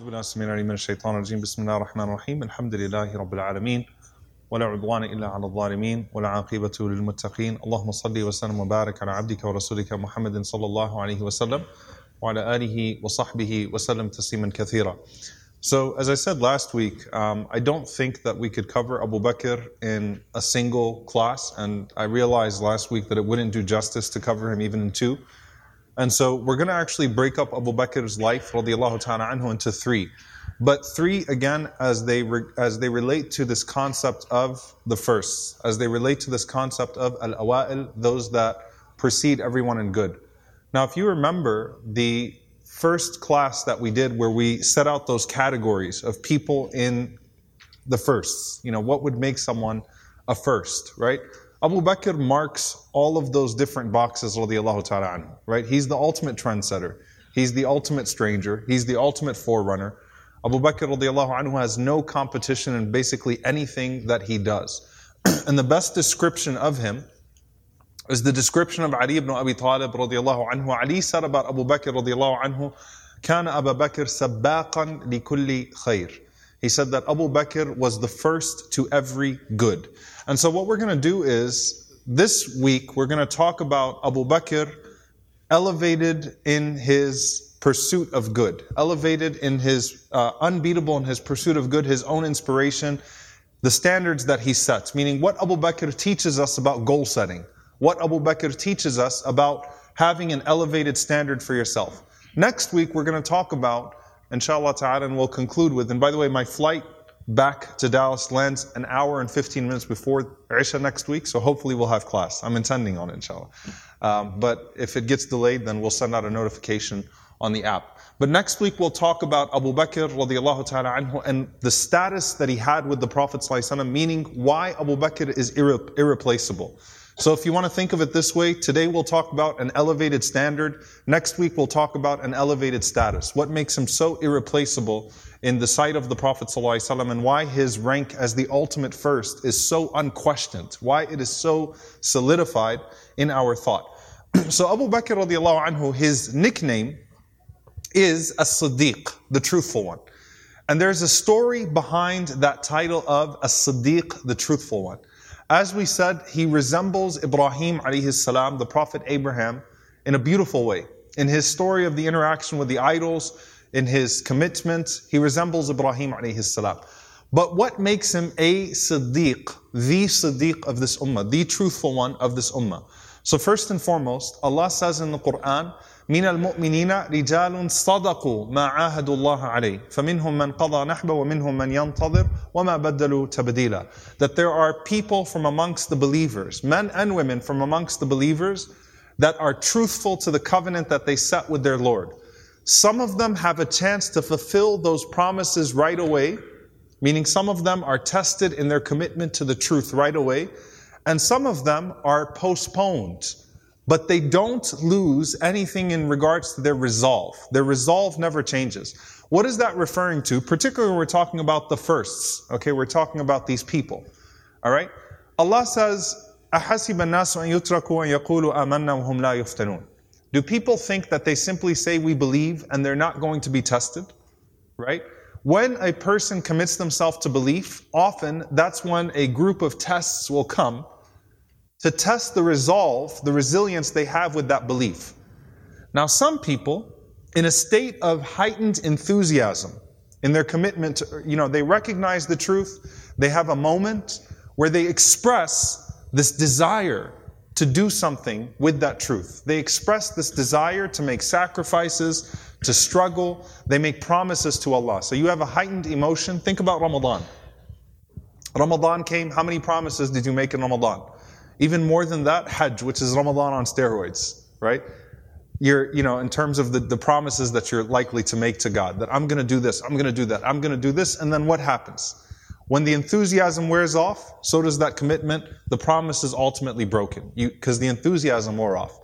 أعوذ بالله السميع العليم من الشيطان الرجيم بسم الله الرحمن الرحيم الحمد لله رب العالمين ولا عدوان إلا على الظالمين ولا عاقبة للمتقين اللهم صل وسلم وبارك على عبدك ورسولك محمد صلى الله عليه وسلم وعلى آله وصحبه وسلم تسليما كثيرا So as I said last week, um, I don't think that we could cover Abu Bakr in a single class and I realized last week that it wouldn't do justice to cover him even in two. And so we're going to actually break up Abu Bakr's life, radiallahu ta'ala anhu, into three. But three, again, as they, re, as they relate to this concept of the first, as they relate to this concept of al-awa'il, those that precede everyone in good. Now, if you remember the first class that we did where we set out those categories of people in the firsts, you know, what would make someone a first, right? Abu Bakr marks all of those different boxes, radiallahu ta'ala anhu, right? He's the ultimate trendsetter. He's the ultimate stranger. He's the ultimate forerunner. Abu Bakr radiallahu anhu has no competition in basically anything that he does. and the best description of him is the description of Ali ibn Abi Talib radiallahu anhu. Ali said about Abu Bakr radiallahu anhu, كان أبا بكر سباقا لكل خير. He said that Abu Bakr was the first to every good. And so what we're going to do is this week we're going to talk about Abu Bakr elevated in his pursuit of good, elevated in his uh, unbeatable in his pursuit of good, his own inspiration, the standards that he sets, meaning what Abu Bakr teaches us about goal setting, what Abu Bakr teaches us about having an elevated standard for yourself. Next week we're going to talk about, inshallah ta'ala, and we'll conclude with, and by the way, my flight back to Dallas lands an hour and 15 minutes before Isha next week, so hopefully we'll have class. I'm intending on it, inshallah. Um, but if it gets delayed, then we'll send out a notification on the app. But next week we'll talk about Abu Bakr radiallahu ta'ala anhu and the status that he had with the Prophet meaning why Abu Bakr is irre- irreplaceable. So if you want to think of it this way, today we'll talk about an elevated standard. Next week we'll talk about an elevated status. What makes him so irreplaceable in the sight of the Prophet ﷺ and why his rank as the ultimate first is so unquestioned, why it is so solidified in our thought. so Abu Bakr radiallahu anhu, his nickname is As-Siddiq, the truthful one. And there's a story behind that title of As-Siddiq, the truthful one. As we said, he resembles Ibrahim alayhi salam, the Prophet Abraham, in a beautiful way. In his story of the interaction with the idols, in his commitment, he resembles Ibrahim alayhi salam. But what makes him a Siddiq, the Siddiq of this ummah, the truthful one of this ummah? So first and foremost, Allah says in the Quran, من المؤمنين رجال صدقوا ما عاهدوا الله عليه فمنهم من قضى نحبه ومنهم من ينتظر وما بدلوا تبديلا that there are people from amongst the believers men and women from amongst the believers that are truthful to the covenant that they set with their Lord some of them have a chance to fulfill those promises right away, meaning some of them are tested in their commitment to the truth right away, and some of them are postponed. But they don't lose anything in regards to their resolve. Their resolve never changes. What is that referring to? Particularly, we're talking about the firsts. Okay, we're talking about these people. All right? Allah says, أحسب الناس أن يتركوا أن يقولوا آمنا وهم لا يفتنون do people think that they simply say we believe and they're not going to be tested? Right? When a person commits themselves to belief, often that's when a group of tests will come to test the resolve, the resilience they have with that belief. Now, some people, in a state of heightened enthusiasm in their commitment to, you know, they recognize the truth, they have a moment where they express this desire to do something with that truth. They express this desire to make sacrifices, to struggle. They make promises to Allah. So you have a heightened emotion. Think about Ramadan. Ramadan came, how many promises did you make in Ramadan? Even more than that, Hajj, which is Ramadan on steroids, right? you're, you know, in terms of the, the promises that you're likely to make to God, that I'm going to do this, I'm going to do that, I'm going to do this, and then what happens? When the enthusiasm wears off, so does that commitment. The promise is ultimately broken because the enthusiasm wore off.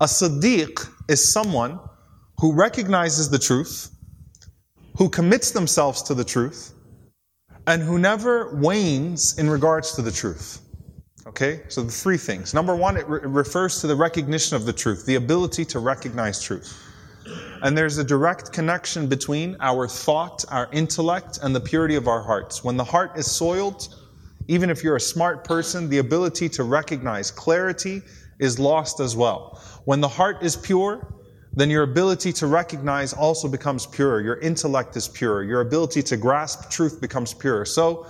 A Siddiq is someone who recognizes the truth, who commits themselves to the truth, and who never wanes in regards to the truth. Okay? So the three things. Number one, it, re- refers to the recognition of the truth, the ability to recognize truth. And there's a direct connection between our thought, our intellect, and the purity of our hearts. When the heart is soiled, even if you're a smart person, the ability to recognize clarity is lost as well. When the heart is pure, then your ability to recognize also becomes pure. Your intellect is pure. Your ability to grasp truth becomes pure. So,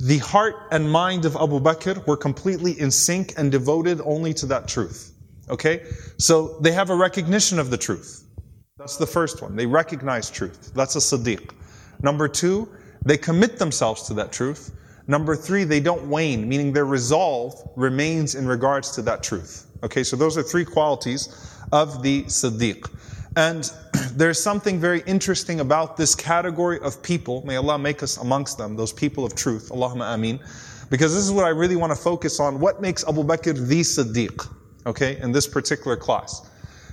the heart and mind of Abu Bakr were completely in sync and devoted only to that truth. Okay? So, they have a recognition of the truth. That's the first one. They recognize truth. That's a Siddiq. Number two, they commit themselves to that truth. Number three, they don't wane, meaning their resolve remains in regards to that truth. Okay, so those are three qualities of the Siddiq. And there's something very interesting about this category of people. May Allah make us amongst them, those people of truth. Allahumma ameen. Because this is what I really want to focus on. What makes Abu Bakr the Siddiq? Okay, in this particular class.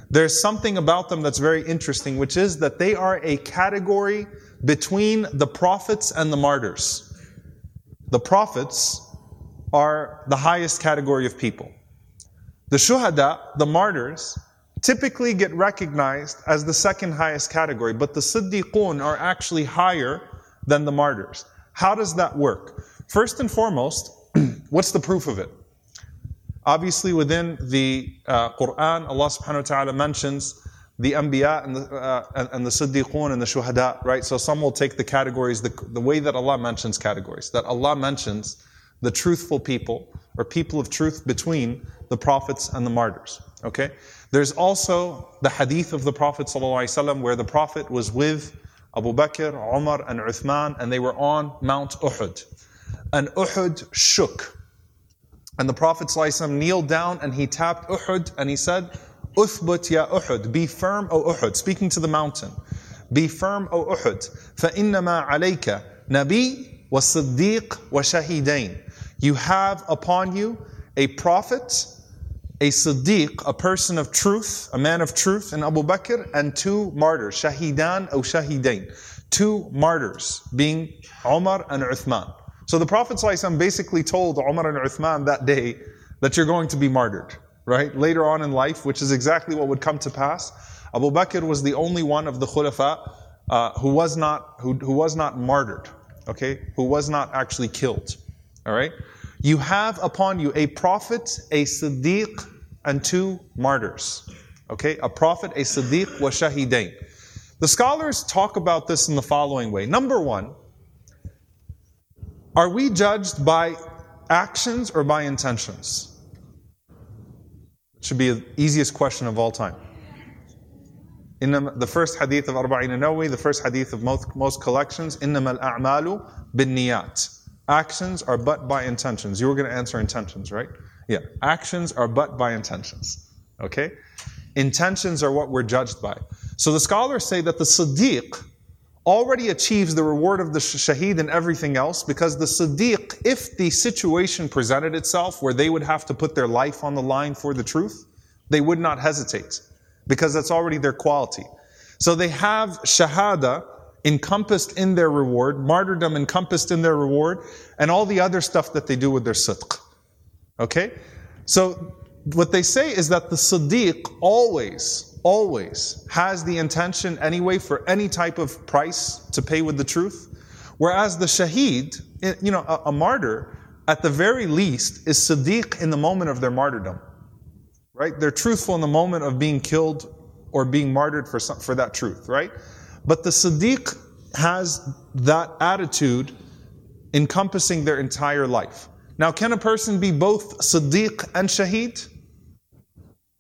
There's something about them that's very interesting, which is that they are a category between the prophets and the martyrs. The prophets are the highest category of people. The shuhada, the martyrs, typically get recognized as the second highest category, but the siddiqun are actually higher than the martyrs. How does that work? First and foremost, what's the proof of it? Obviously, within the uh, Quran, Allah subhanahu wa ta'ala mentions the Anbiya and the, uh, and, the Siddiqun and the Shuhada, right? So some will take the categories, the, the way that Allah mentions categories, that Allah mentions the truthful people or people of truth between the prophets and the martyrs, okay? There's also the hadith of the Prophet ﷺ where the Prophet was with Abu Bakr, Umar, and Uthman, and they were on Mount Uhud. And Uhud shook. And the Prophet ﷺ kneeled down and he tapped Uhud and he said, Uthbut ya Uhud, be firm, O Uhud, speaking to the mountain. Be firm, O Uhud. فَإِنَّمَا عَلَيْكَ نَبِي وَصِدِّيقْ وَشَهِيدَيْن You have upon you a prophet a Siddiq, a person of truth, a man of truth in Abu Bakr, and two martyrs, Shahidan or Shahidain. Two martyrs, being Umar and Uthman. So the Prophet ﷺ basically told Umar and Uthman that day that you're going to be martyred, right? Later on in life, which is exactly what would come to pass. Abu Bakr was the only one of the Khulafa uh, who was not who, who was not martyred, okay, who was not actually killed. All right. You have upon you a prophet, a Siddiq, and two martyrs. Okay, a prophet, a Siddiq, wa Shahidain. The scholars talk about this in the following way. Number one, are we judged by actions or by intentions? It should be the easiest question of all time. In the first hadith of Arba'in Nawawi, the first hadith of most, most collections, إِنَّمَا الْأَعْمَالُ بِالنِّيَاتِ Actions are but by intentions. You were going to answer intentions, right? Yeah. Actions are but by intentions. Okay? Intentions are what we're judged by. So the scholars say that the Siddiq already achieves the reward of the Shaheed and everything else because the Siddiq, if the situation presented itself where they would have to put their life on the line for the truth, they would not hesitate because that's already their quality. So they have Shahada encompassed in their reward, martyrdom encompassed in their reward, and all the other stuff that they do with their sidq. Okay? So what they say is that the Siddiq always, always has the intention anyway for any type of price to pay with the truth. Whereas the Shaheed, eh, you know, a, a martyr, at the very least, is Siddiq in the moment of their martyrdom. Right? They're truthful in the moment of being killed or being martyred for, some, for that truth, right? But the Siddiq has that attitude encompassing their entire life. Now, can a person be both Siddiq and Shaheed?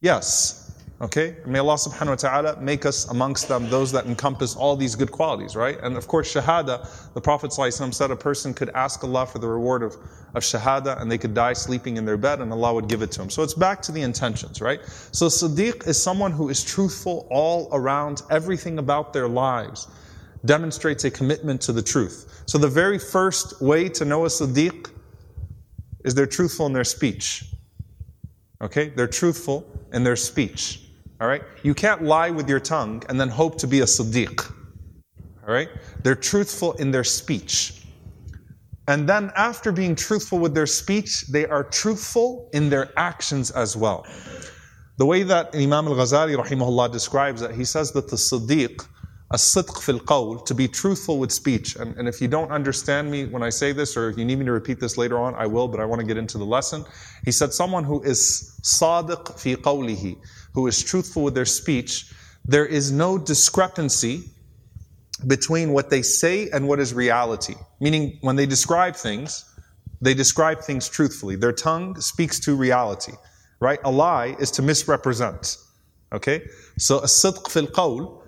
Yes. Okay? May Allah subhanahu wa ta'ala make us amongst them those that encompass all these good qualities, right? And of course, shahada, the Prophet said a person could ask Allah for the reward of, of shahada and they could die sleeping in their bed and Allah would give it to them. So it's back to the intentions, right? So Siddiq is someone who is truthful all around everything about their lives, demonstrates a commitment to the truth. So the very first way to know a Siddiq is they're truthful in their speech. Okay? They're truthful in their speech. All right? You can't lie with your tongue and then hope to be a Siddiq. All right? They're truthful in their speech. And then after being truthful with their speech, they are truthful in their actions as well. The way that Imam al-Ghazali rahimahullah describes it, he says that the Siddiq, a sidq fil qawl, to be truthful with speech. And, and if you don't understand me when I say this, or if you need me to repeat this later on, I will, but I want to get into the lesson. He said someone who is sadiq fi qawlihi, who is truthful with their speech, there is no discrepancy between what they say and what is reality. Meaning, when they describe things, they describe things truthfully. Their tongue speaks to reality, right? A lie is to misrepresent. Okay? So, a sidq fil qawl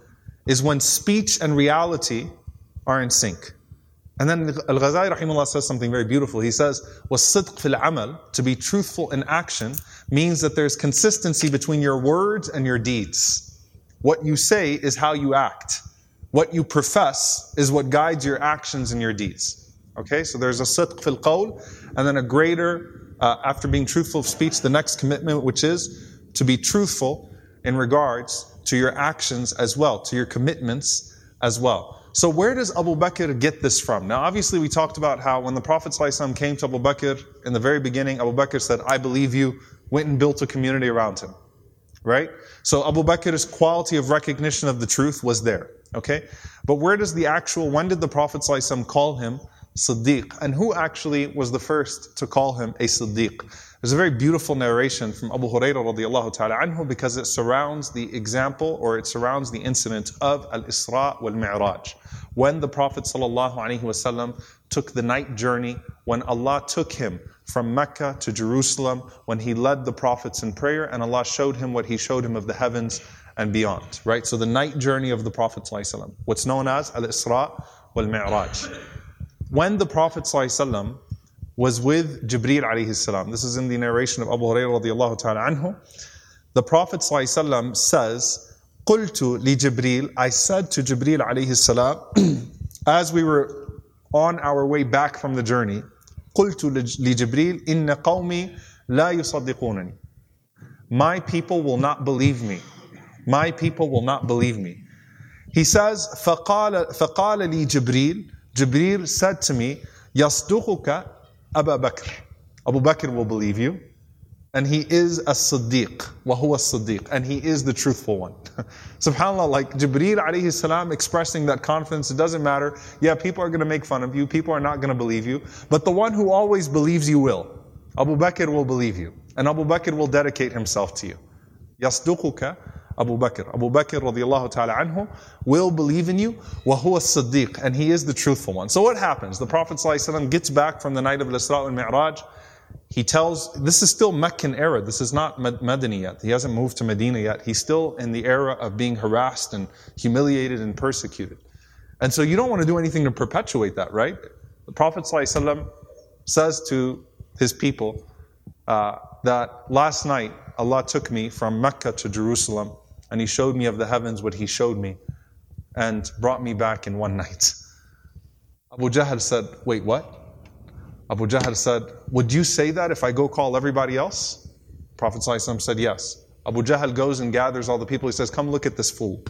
is when speech and reality are in sync. And then Al Ghazali rahimahullah says something very beautiful. He says, وَالصِّدْقْ fil amal, to be truthful in action, means that there's consistency between your words and your deeds. What you say is how you act. What you profess is what guides your actions and your deeds. Okay, so there's a sidq fil qawl, and then a greater, uh, after being truthful of speech, the next commitment, which is to be truthful in regards to your actions as well, to your commitments as well. So where does Abu Bakr get this from? Now, obviously, we talked about how when the Prophet ﷺ came to Abu Bakr in the very beginning, Abu Bakr said, I believe you, went and built a community around him. Right? So Abu Bakr's quality of recognition of the truth was there. Okay? But where does the actual, when did the Prophet ﷺ call him Siddiq? And who actually was the first to call him a Siddiq? There's a very beautiful narration from Abu Hurairah radiallahu because it surrounds the example or it surrounds the incident of Al-Isra wal-Mi'raj. When the Prophet sallallahu took the night journey, when Allah took him from Mecca to Jerusalem, when he led the prophets in prayer and Allah showed him what he showed him of the heavens and beyond, right? So the night journey of the Prophet sallallahu what's known as Al-Isra wal-Mi'raj. When the Prophet was with Jibreel alayhi salam. This is in the narration of Abu Hurairah radiallahu ta'ala anhu. The Prophet ﷺ says, قلت لجبريل, I said to Jibreel alayhi salam, as we were on our way back from the journey, قلت لجبريل إن قومي لا يصدقونني. My people will not believe me. My people will not believe me. He says, فقال, فقال لي جبريل, Jibreel said to me, يصدقك Abu Bakr. Abu Bakr will believe you. And he is a Siddiq. Wahuwa Siddiq. And he is the truthful one. SubhanAllah, like Jibreel alayhi salam expressing that confidence, it doesn't matter. Yeah, people are going to make fun of you. People are not going to believe you. But the one who always believes you will. Abu Bakr will believe you. And Abu Bakr will dedicate himself to you. Yasduquka Abu Bakr. Abu Bakr radiallahu ta'ala anhu will believe in you, وَهُوَ الصَّدِّيقُ And he is the truthful one. So what happens? The Prophet ﷺ gets back from the night of Al-Isra al-Mi'raj. He tells, this is still Meccan era. This is not Madani yet. He hasn't moved to Medina yet. He's still in the era of being harassed and humiliated and persecuted. And so you don't want to do anything to perpetuate that, right? The Prophet ﷺ says to his people uh, that last night Allah took me from Mecca to Jerusalem and he showed me of the heavens what he showed me and brought me back in one night. Abu Jahl said, Wait, what? Abu Jahl said, Would you say that if I go call everybody else? Prophet ﷺ said, Yes. Abu Jahl goes and gathers all the people. He says, Come look at this fool.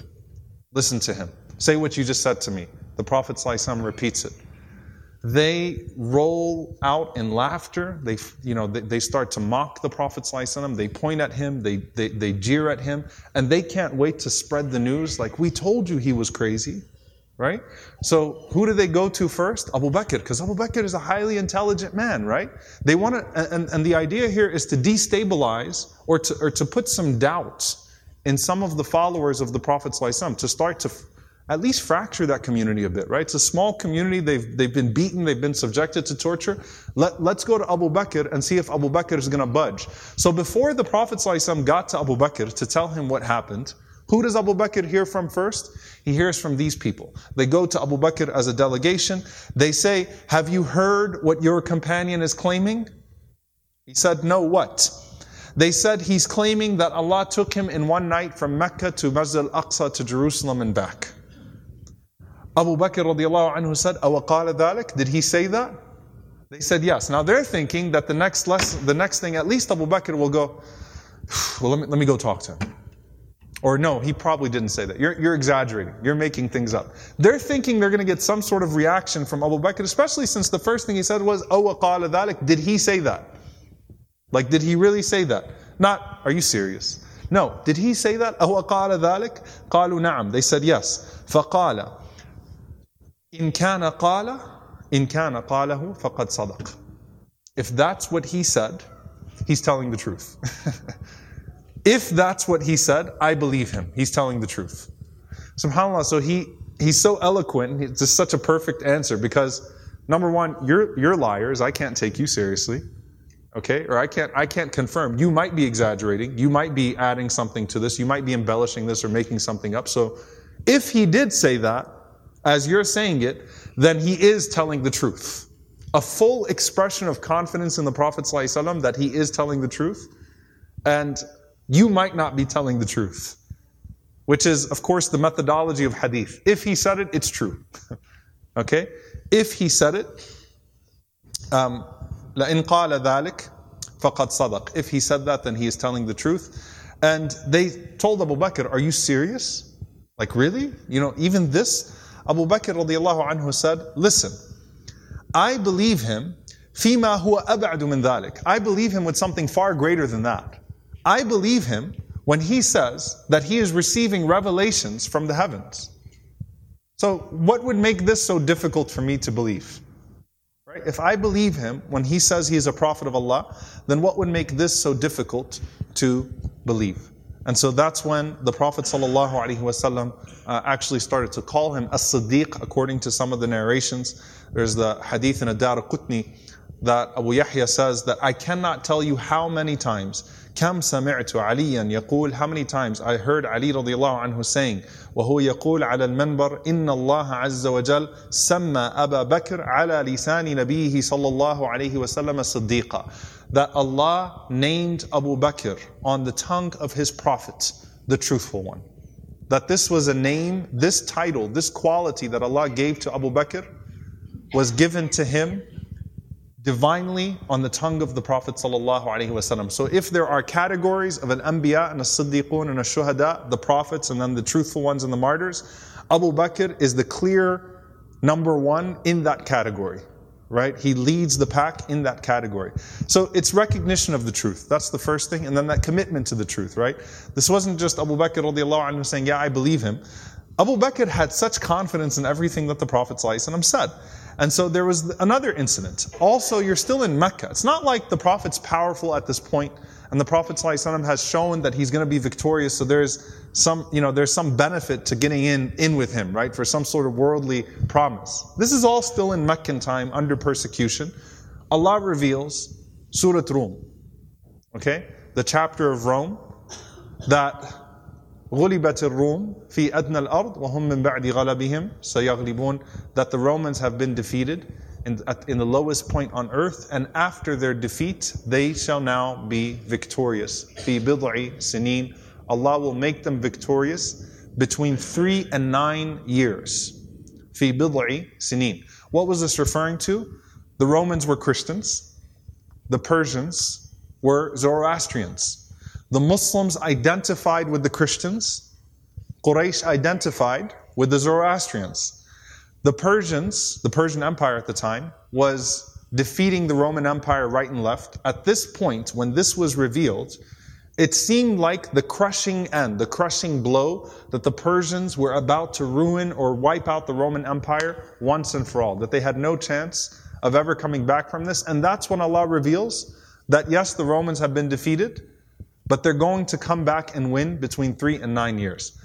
Listen to him. Say what you just said to me. The Prophet ﷺ repeats it they roll out in laughter. They, you know, they, they start to mock the Prophet. They point at him. They, they, they jeer at him. And they can't wait to spread the news like, we told you he was crazy. Right? So who do they go to first? Abu Bakr, because Abu Bakr is a highly intelligent man, right? They want to, and, and the idea here is to destabilize or to, or to put some doubt in some of the followers of the Prophet ﷺ, to start to at least fracture that community a bit, right? It's a small community. They've, they've been beaten. They've been subjected to torture. Let, let's go to Abu Bakr and see if Abu Bakr is going to budge. So before the Prophet ﷺ got to Abu Bakr to tell him what happened, who does Abu Bakr hear from first? He hears from these people. They go to Abu Bakr as a delegation. They say, have you heard what your companion is claiming? He said, no, what? They said he's claiming that Allah took him in one night from Mecca to Masjid al-Aqsa to Jerusalem and back. Abu Bakr radiallahu anhu said, أَوَقَالَ ذَلك? Did he say that? They said yes. Now they're thinking that the next lesson, the next thing, at least Abu Bakr will go, well, let me, let me go talk to him. Or no, he probably didn't say that. You're, you're exaggerating. You're making things up. They're thinking they're going to get some sort of reaction from Abu Bakr, especially since the first thing he said was, Oh, qala dhalik. Did he say that? Like, did he really say that? Not, are you serious? No. Did he say that? Oh, qala dhalik? قالوا نعم. They said yes. فقال إن كان قال إن كان قاله فقد صدق. If that's what he said, he's telling the truth. if that's what he said, I believe him. He's telling the truth. SubhanAllah, so he, he's so eloquent, it's just such a perfect answer because number one, you're, you're liars, I can't take you seriously. Okay? Or I can't, I can't confirm. You might be exaggerating, you might be adding something to this, you might be embellishing this or making something up. So if he did say that, as you're saying it, then he is telling the truth. A full expression of confidence in the Prophet ﷺ that he is telling the truth. And you might not be telling the truth. Which is, of course, the methodology of hadith. If he said it, it's true. okay? If he said it, um, لَإِن قَالَ ذَلِكَ فَقَدْ صَدَقَ If he said that, then he is telling the truth. And they told Abu Bakr, are you serious? Like really? You know, even this? Abu Bakr radiallahu anhu said, Listen, I believe him, fima huwa ab'adu min dhalik. I believe him with something far greater than that. I believe him when he says that he is receiving revelations from the heavens. So, what would make this so difficult for me to believe? Right? If I believe him when he says he is a prophet of Allah, then what would make this so difficult to believe? And so that's when the Prophet ﷺ uh, actually started to call him As-Siddiq, according to some of the narrations. There's the hadith in ad-Daraqutni that Abu Yahya says that I cannot tell you how many times, كم سمعت عليا يقول, how many times I heard Ali radiallahu anhu saying, وهو يقول على المنبر إن الله عز وجل سمى أبا بكر على لسان نبيه صلى الله عليه وسلم صديقا that Allah named Abu Bakr on the tongue of his prophet the truthful one that this was a name this title this quality that Allah gave to Abu Bakr was given to him divinely on the tongue of the Prophet. So if there are categories of an anbiya and a siddiqun and a shuhada, the prophets and then the truthful ones and the martyrs, Abu Bakr is the clear number one in that category. Right? He leads the pack in that category. So it's recognition of the truth. That's the first thing. And then that commitment to the truth, right? This wasn't just Abu Bakr radiallahu anhu saying, yeah, I believe him. Abu Bakr had such confidence in everything that the Prophet ﷺ said. And so there was another incident. Also, you're still in Mecca. It's not like the Prophet's powerful at this point, and the Prophet ﷺ has shown that he's going to be victorious. So there's some, you know, there's some benefit to getting in, in with him, right? For some sort of worldly promise. This is all still in Meccan time under persecution. Allah reveals Surah Rum. Okay? The chapter of Rome that غلبت الروم في أدنى الأرض وهم من بعد غلبهم سيغلبون that the Romans have been defeated in, in the lowest point on earth and after their defeat they shall now be victorious في بضع سنين Allah will make them victorious between three and nine years. Fi bid'i sinin. What was this referring to? The Romans were Christians, the Persians were Zoroastrians. The Muslims identified with the Christians, Quraysh identified with the Zoroastrians. The Persians, the Persian Empire at the time, was defeating the Roman Empire right and left. At this point, when this was revealed, it seemed like the crushing end, the crushing blow that the Persians were about to ruin or wipe out the Roman Empire once and for all, that they had no chance of ever coming back from this. And that's when Allah reveals that yes, the Romans have been defeated, but they're going to come back and win between three and nine years.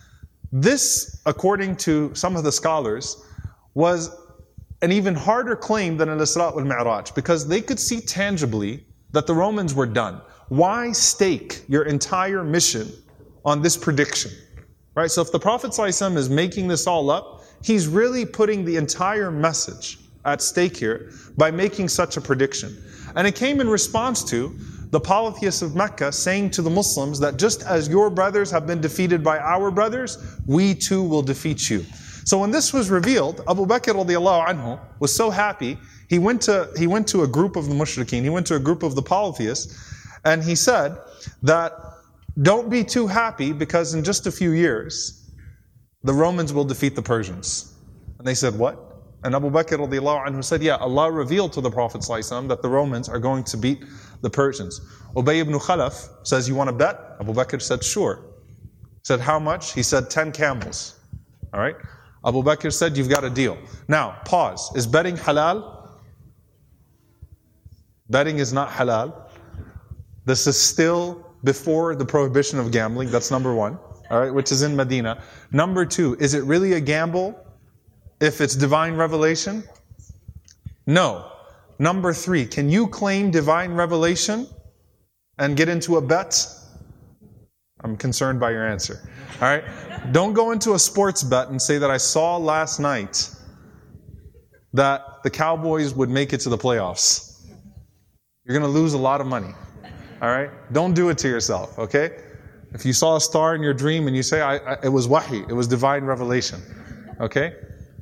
This, according to some of the scholars, was an even harder claim than al-Isra al Mi'raj because they could see tangibly that the Romans were done. Why stake your entire mission on this prediction? Right? So if the Prophet ﷺ is making this all up, he's really putting the entire message at stake here by making such a prediction. And it came in response to the polytheists of Mecca saying to the Muslims that just as your brothers have been defeated by our brothers, we too will defeat you. So when this was revealed, Abu Bakr radiallahu anhu was so happy, he went to, he went to a group of the mushrikeen, he went to a group of the polytheists, and he said that don't be too happy because in just a few years, the Romans will defeat the Persians. And they said, what? And Abu Bakr anhu said, yeah, Allah revealed to the Prophet that the Romans are going to beat the Persians. Ubay ibn Khalaf says, you want to bet? Abu Bakr said, sure. Said, how much? He said, 10 camels. All right? Abu Bakr said, you've got a deal. Now, pause. Is betting halal? Betting is not halal. This is still before the prohibition of gambling. That's number one. All right, which is in Medina. Number two, is it really a gamble if it's divine revelation? No. Number three, can you claim divine revelation and get into a bet? I'm concerned by your answer. All right? Don't go into a sports bet and say that I saw last night that the Cowboys would make it to the playoffs. You're going to lose a lot of money. All right? Don't do it to yourself, okay? If you saw a star in your dream and you say, I, I, it was wahi, it was divine revelation, okay?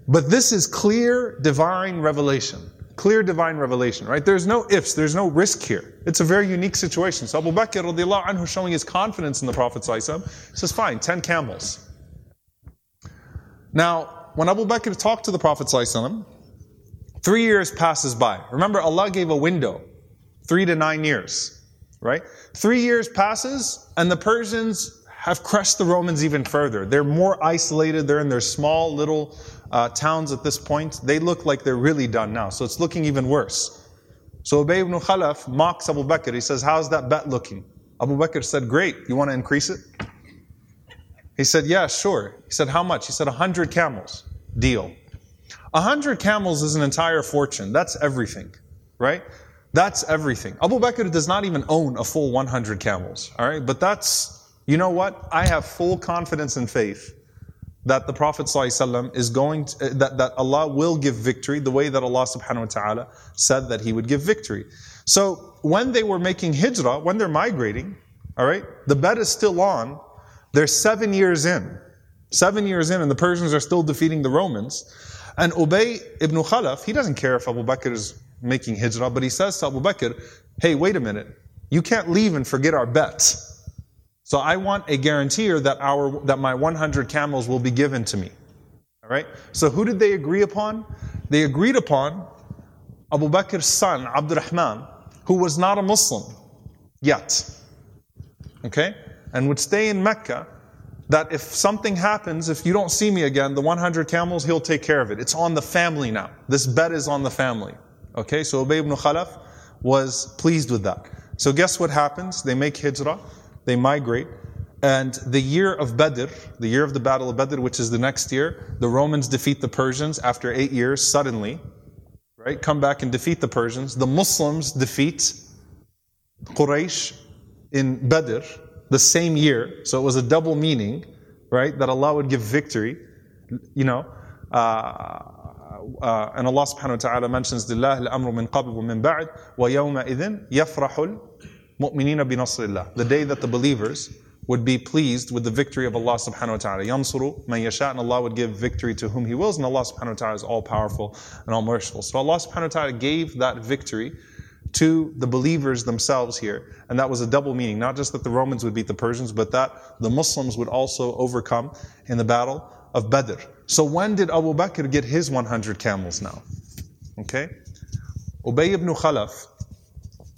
But this is clear divine revelation. Clear divine revelation, right? There's no ifs, there's no risk here. It's a very unique situation. So Abu Bakr radiallahu anhu showing his confidence in the Prophet says, fine, 10 camels. Now, when Abu Bakr talked to the Prophet three years passes by. Remember, Allah gave a window, three to nine years, right? Three years passes, and the Persians have crushed the Romans even further. They're more isolated, they're in their small little uh, towns at this point, they look like they're really done now. So it's looking even worse. So Ubay ibn Khalaf mocks Abu Bakr. He says, How's that bet looking? Abu Bakr said, Great. You want to increase it? He said, Yeah, sure. He said, How much? He said, 100 camels. Deal. 100 camels is an entire fortune. That's everything, right? That's everything. Abu Bakr does not even own a full 100 camels, all right? But that's, you know what? I have full confidence and faith that the Prophet ﷺ is going to, uh, that, that Allah will give victory the way that Allah subhanahu wa ta'ala said that He would give victory. So when they were making hijrah, when they're migrating, all right, the bet is still on. They're seven years in. Seven years in, and the Persians are still defeating the Romans. And Ubay ibn Khalaf, he doesn't care if Abu Bakr is making hijrah, but he says to Abu Bakr, hey, wait a minute. You can't leave and forget our bets. So I want a guarantor that our that my 100 camels will be given to me. All right? So who did they agree upon? They agreed upon Abu Bakr's son, Abdurrahman, who was not a Muslim yet. Okay? And would stay in Mecca that if something happens, if you don't see me again, the 100 camels, he'll take care of it. It's on the family now. This bet is on the family. Okay, so Ubay ibn Khalaf was pleased with that. So guess what happens? They make hijrah they migrate. And the year of Badr, the year of the Battle of Badr, which is the next year, the Romans defeat the Persians after eight years suddenly, right? Come back and defeat the Persians. The Muslims defeat Quraysh in Badr the same year. So it was a double meaning, right? That Allah would give victory, you know. Uh, uh, and Allah subhanahu wa ta'ala mentions, لله الأمر من قبل ومن بعد ويومئذ يفرح mu'minina bi nasrillah. The day that the believers would be pleased with the victory of Allah subhanahu wa ta'ala. Yansuru man yasha, and Allah would give victory to whom He wills, and Allah subhanahu wa ta'ala is all powerful and all merciful. So Allah subhanahu wa ta'ala gave that victory to the believers themselves here. And that was a double meaning. Not just that the Romans would beat the Persians, but that the Muslims would also overcome in the battle of Badr. So when did Abu Bakr get his 100 camels now? Okay? Ubay ibn Khalaf,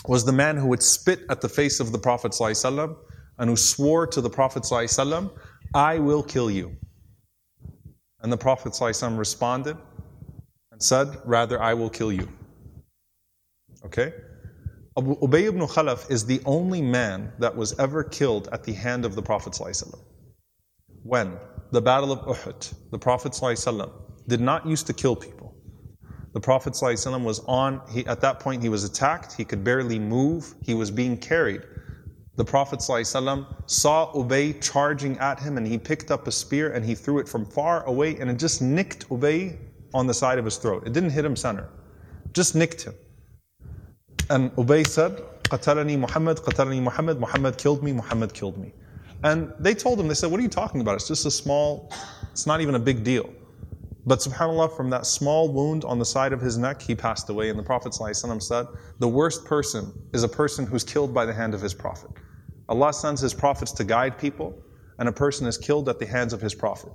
was the man who would spit at the face of the Prophet ﷺ and who swore to the Prophet ﷺ, I will kill you. And the Prophet ﷺ responded and said, Rather, I will kill you. Okay? Abu Ubay ibn Khalaf is the only man that was ever killed at the hand of the Prophet ﷺ. When? the Battle of Uhud, the Prophet ﷺ did not used to kill people. The Prophet ﷺ was on, he, at that point he was attacked, he could barely move, he was being carried. The Prophet ﷺ saw Ubay charging at him and he picked up a spear and he threw it from far away and it just nicked Ubay on the side of his throat. It didn't hit him center, just nicked him. And Ubay said, Qatalani Muhammad, Qatalani Muhammad, Muhammad killed me, Muhammad killed me. And they told him, they said, What are you talking about? It's just a small, it's not even a big deal. But subhanAllah, from that small wound on the side of his neck, he passed away. And the Prophet ﷺ said, The worst person is a person who's killed by the hand of his Prophet. Allah sends his prophets to guide people, and a person is killed at the hands of his Prophet.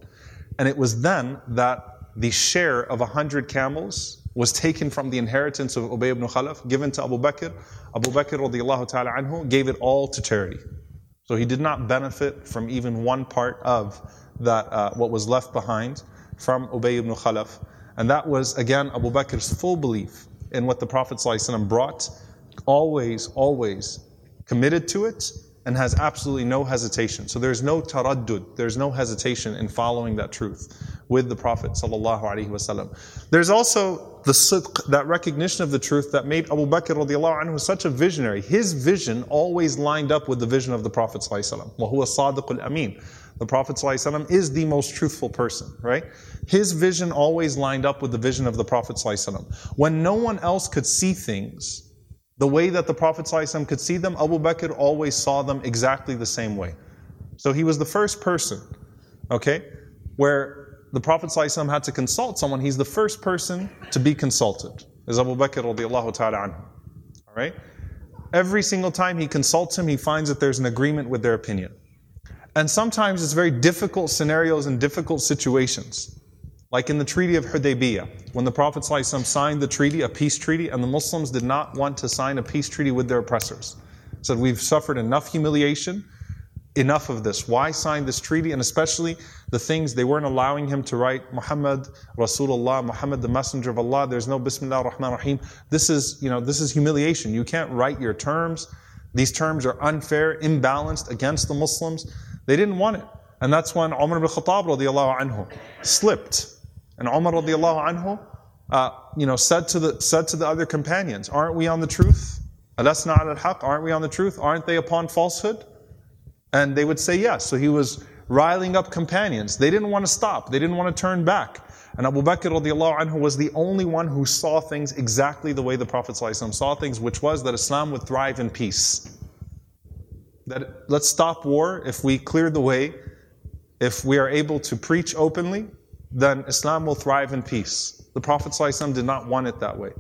And it was then that the share of a hundred camels was taken from the inheritance of Ubay ibn Khalaf, given to Abu Bakr. Abu Bakr radiallahu ta'ala anhu gave it all to charity. So he did not benefit from even one part of that, uh, what was left behind from Ubay ibn Khalaf. And that was, again, Abu Bakr's full belief in what the Prophet ﷺ brought, always, always committed to it, and has absolutely no hesitation. So there's no taraddud, there's no hesitation in following that truth with the Prophet There's also the sidq, that recognition of the truth that made Abu Bakr radiallahu anhu such a visionary. His vision always lined up with the vision of the Prophet amin. The Prophet ﷺ is the most truthful person, right? His vision always lined up with the vision of the Prophet ﷺ. When no one else could see things, the way that the Prophet ﷺ could see them, Abu Bakr always saw them exactly the same way. So he was the first person, okay, where the Prophet ﷺ had to consult someone. He's the first person to be consulted, is Abu Bakr radiallahu ta'ala. All right? Every single time he consults him, he finds that there's an agreement with their opinion. And sometimes it's very difficult scenarios and difficult situations. Like in the Treaty of Hudaybiyah, when the Prophet ﷺ signed the treaty, a peace treaty, and the Muslims did not want to sign a peace treaty with their oppressors. Said, We've suffered enough humiliation, enough of this. Why sign this treaty? And especially the things they weren't allowing him to write Muhammad Rasulullah, Muhammad the Messenger of Allah. There's no Bismillah ar-Rahman rahim This is, you know, this is humiliation. You can't write your terms. These terms are unfair, imbalanced against the Muslims. They didn't want it. And that's when Umar ibn Khattab radiallahu anhu slipped. And Umar radiallahu anhu, uh, you know, said to the said to the other companions, "Aren't we on the truth? Alasna al haq? Aren't we on the truth? Aren't they upon falsehood?" And they would say yes. So he was riling up companions. They didn't want to stop. They didn't want to turn back. And Abu Bakr radiallahu anhu was the only one who saw things exactly the way the Prophet saw things, which was that Islam would thrive in peace that let's stop war if we clear the way, if we are able to preach openly, then Islam will thrive in peace. The Prophet ﷺ did not want it that way.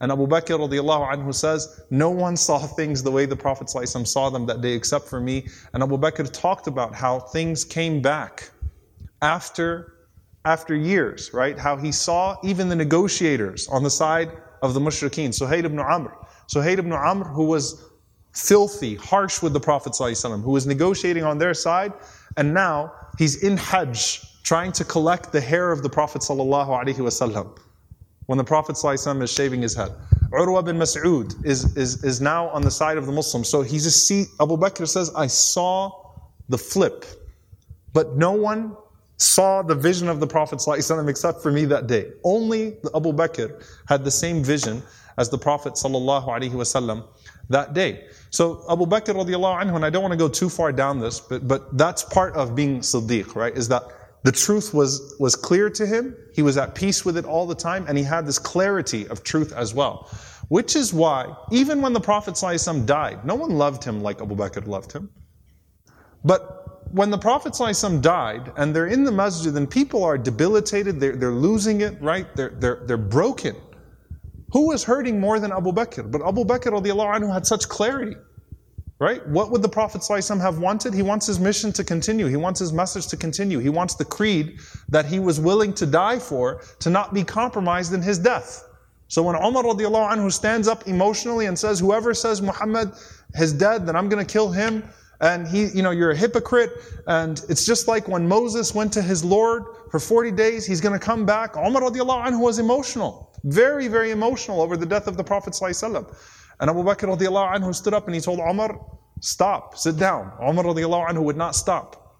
And Abu Bakr radiallahu anhu says, No one saw things the way the Prophet ﷺ saw them that day except for me. And Abu Bakr talked about how things came back after, after years, right? How he saw even the negotiators on the side of the mushrikeen, Suhayl ibn Amr. Suhayl ibn Amr, who was filthy, harsh with the Prophet ﷺ, who was negotiating on their side, and now he's in Hajj trying to collect the hair of the Prophet ﷺ when the Prophet ﷺ is shaving his head. Urwa bin Mas'ud is, is, is now on the side of the Muslims. So he's just see, Abu Bakr says, I saw the flip, but no one saw the vision of the Prophet ﷺ except for me that day. Only Abu Bakr had the same vision as the Prophet ﷺ that day. So Abu Bakr radiallahu anhu, and I don't want to go too far down this, but, but that's part of being Siddiq, right? Is that the truth was, was clear to him, he was at peace with it all the time, and he had this clarity of truth as well. Which is why, even when the Prophet ﷺ died, no one loved him like Abu Bakr loved him. But when the Prophet ﷺ died, and they're in the masjid, and people are debilitated, they're, they're losing it, right? They're, they're, they're broken. Who was hurting more than Abu Bakr? But Abu Bakr anhu had such clarity. Right? What would the Prophet ﷺ have wanted? He wants his mission to continue. He wants his message to continue. He wants the creed that he was willing to die for to not be compromised in his death. So when Umar radiallahu anhu stands up emotionally and says, whoever says Muhammad is dead, then I'm going to kill him. And he, you know, you're a hypocrite. And it's just like when Moses went to his Lord for 40 days, he's going to come back. Umar radiallahu anhu was emotional. Very, very emotional over the death of the Prophet. And Abu Bakr radiallahu anhu stood up and he told Umar, stop, sit down. Umar radiallahu anhu would not stop.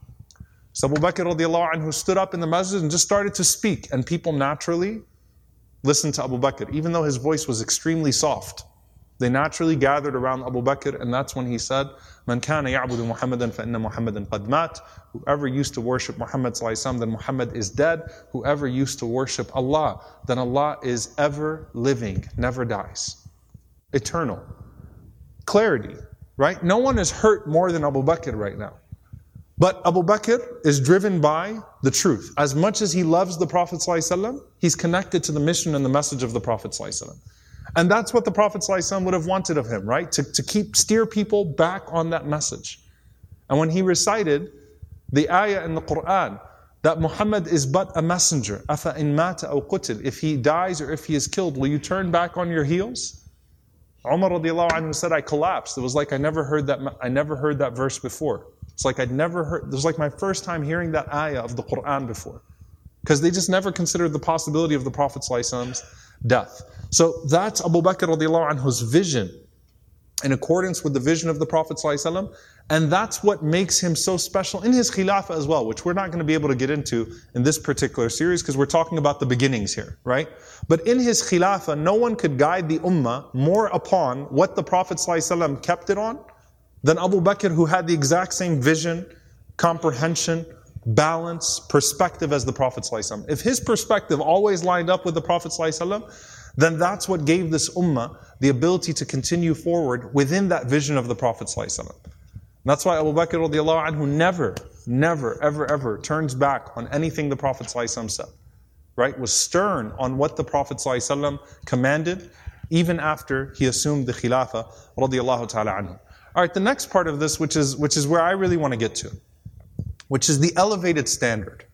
So Abu Bakr radiallahu anhu stood up in the masjid and just started to speak, and people naturally listened to Abu Bakr, even though his voice was extremely soft. They naturally gathered around Abu Bakr, and that's when he said, Man kana ya'budu Muhammadan fa inna Muhammadan qad mat. Whoever used to worship Muhammad then Muhammad is dead. Whoever used to worship Allah, then Allah is ever living, never dies Eternal. Clarity, right? No one is hurt more than Abu Bakr right now. But Abu Bakr is driven by the truth. As much as he loves the Prophet ﷺ, he's connected to the mission and the message of the Prophet ﷺ. And that's what the Prophet ﷺ would have wanted of him, right? To, to keep steer people back on that message. And when he recited the ayah in the Quran that Muhammad is but a messenger, afa in mata aw qutil, if he dies or if he is killed, will you turn back on your heels? Umar radiallahu anhu said, I collapsed. It was like I never heard that I never heard that verse before. It's like I'd never heard it was like my first time hearing that ayah of the Quran before. Because they just never considered the possibility of the Prophet's death. So that's Abu Bakr radiallahu anhu's vision in accordance with the vision of the Prophet and that's what makes him so special in his khilafah as well, which we're not going to be able to get into in this particular series because we're talking about the beginnings here, right? But in his khilafah, no one could guide the ummah more upon what the Prophet ﷺ kept it on than Abu Bakr, who had the exact same vision, comprehension, balance, perspective as the Prophet ﷺ. If his perspective always lined up with the Prophet ﷺ, then that's what gave this ummah the ability to continue forward within that vision of the Prophet ﷺ. That's why Abu Bakr radiallahu anhu never, never, ever, ever turns back on anything the Prophet said. Right? Was stern on what the Prophet commanded, even after he assumed the Khilafah radiallahu ta'ala anhu. Alright, the next part of this, which is, which is where I really want to get to, which is the elevated standard.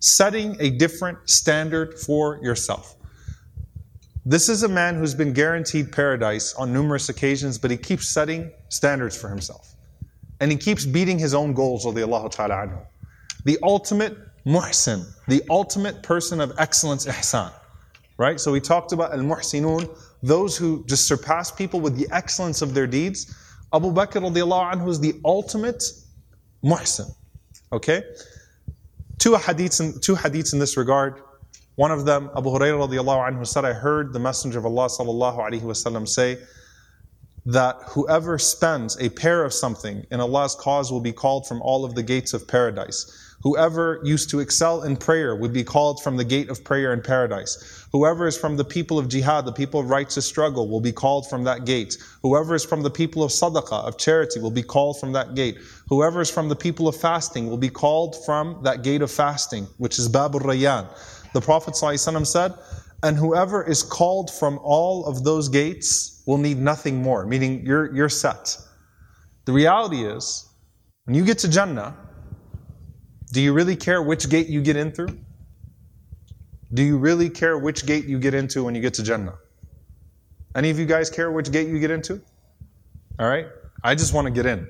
Setting a different standard for yourself. This is a man who's been guaranteed paradise on numerous occasions, but he keeps setting standards for himself. And he keeps beating his own goals, Allah ta'ala anhu. The ultimate muhsin, the ultimate person of excellence, ihsan. Right? So we talked about al-muhsinun, those who just surpass people with the excellence of their deeds. Abu Bakr radiallahu anhu is the ultimate muhsin. Okay? Two hadiths in, two hadiths in this regard. One of them, Abu Hurairah radiallahu anhu said, I heard the Messenger of Allah sallallahu alayhi wasallam say, that whoever spends a pair of something in Allah's cause will be called from all of the gates of paradise. Whoever used to excel in prayer would be called from the gate of prayer in paradise. Whoever is from the people of jihad, the people of righteous struggle, will be called from that gate. Whoever is from the people of sadaqah, of charity, will be called from that gate. Whoever is from the people of fasting will be called from that gate of fasting, which is Babur Rayyan. The Prophet ﷺ said, and whoever is called from all of those gates will need nothing more, meaning you're, you're set. The reality is, when you get to Jannah, do you really care which gate you get in through? Do you really care which gate you get into when you get to Jannah? Any of you guys care which gate you get into? All right? I just want to get in.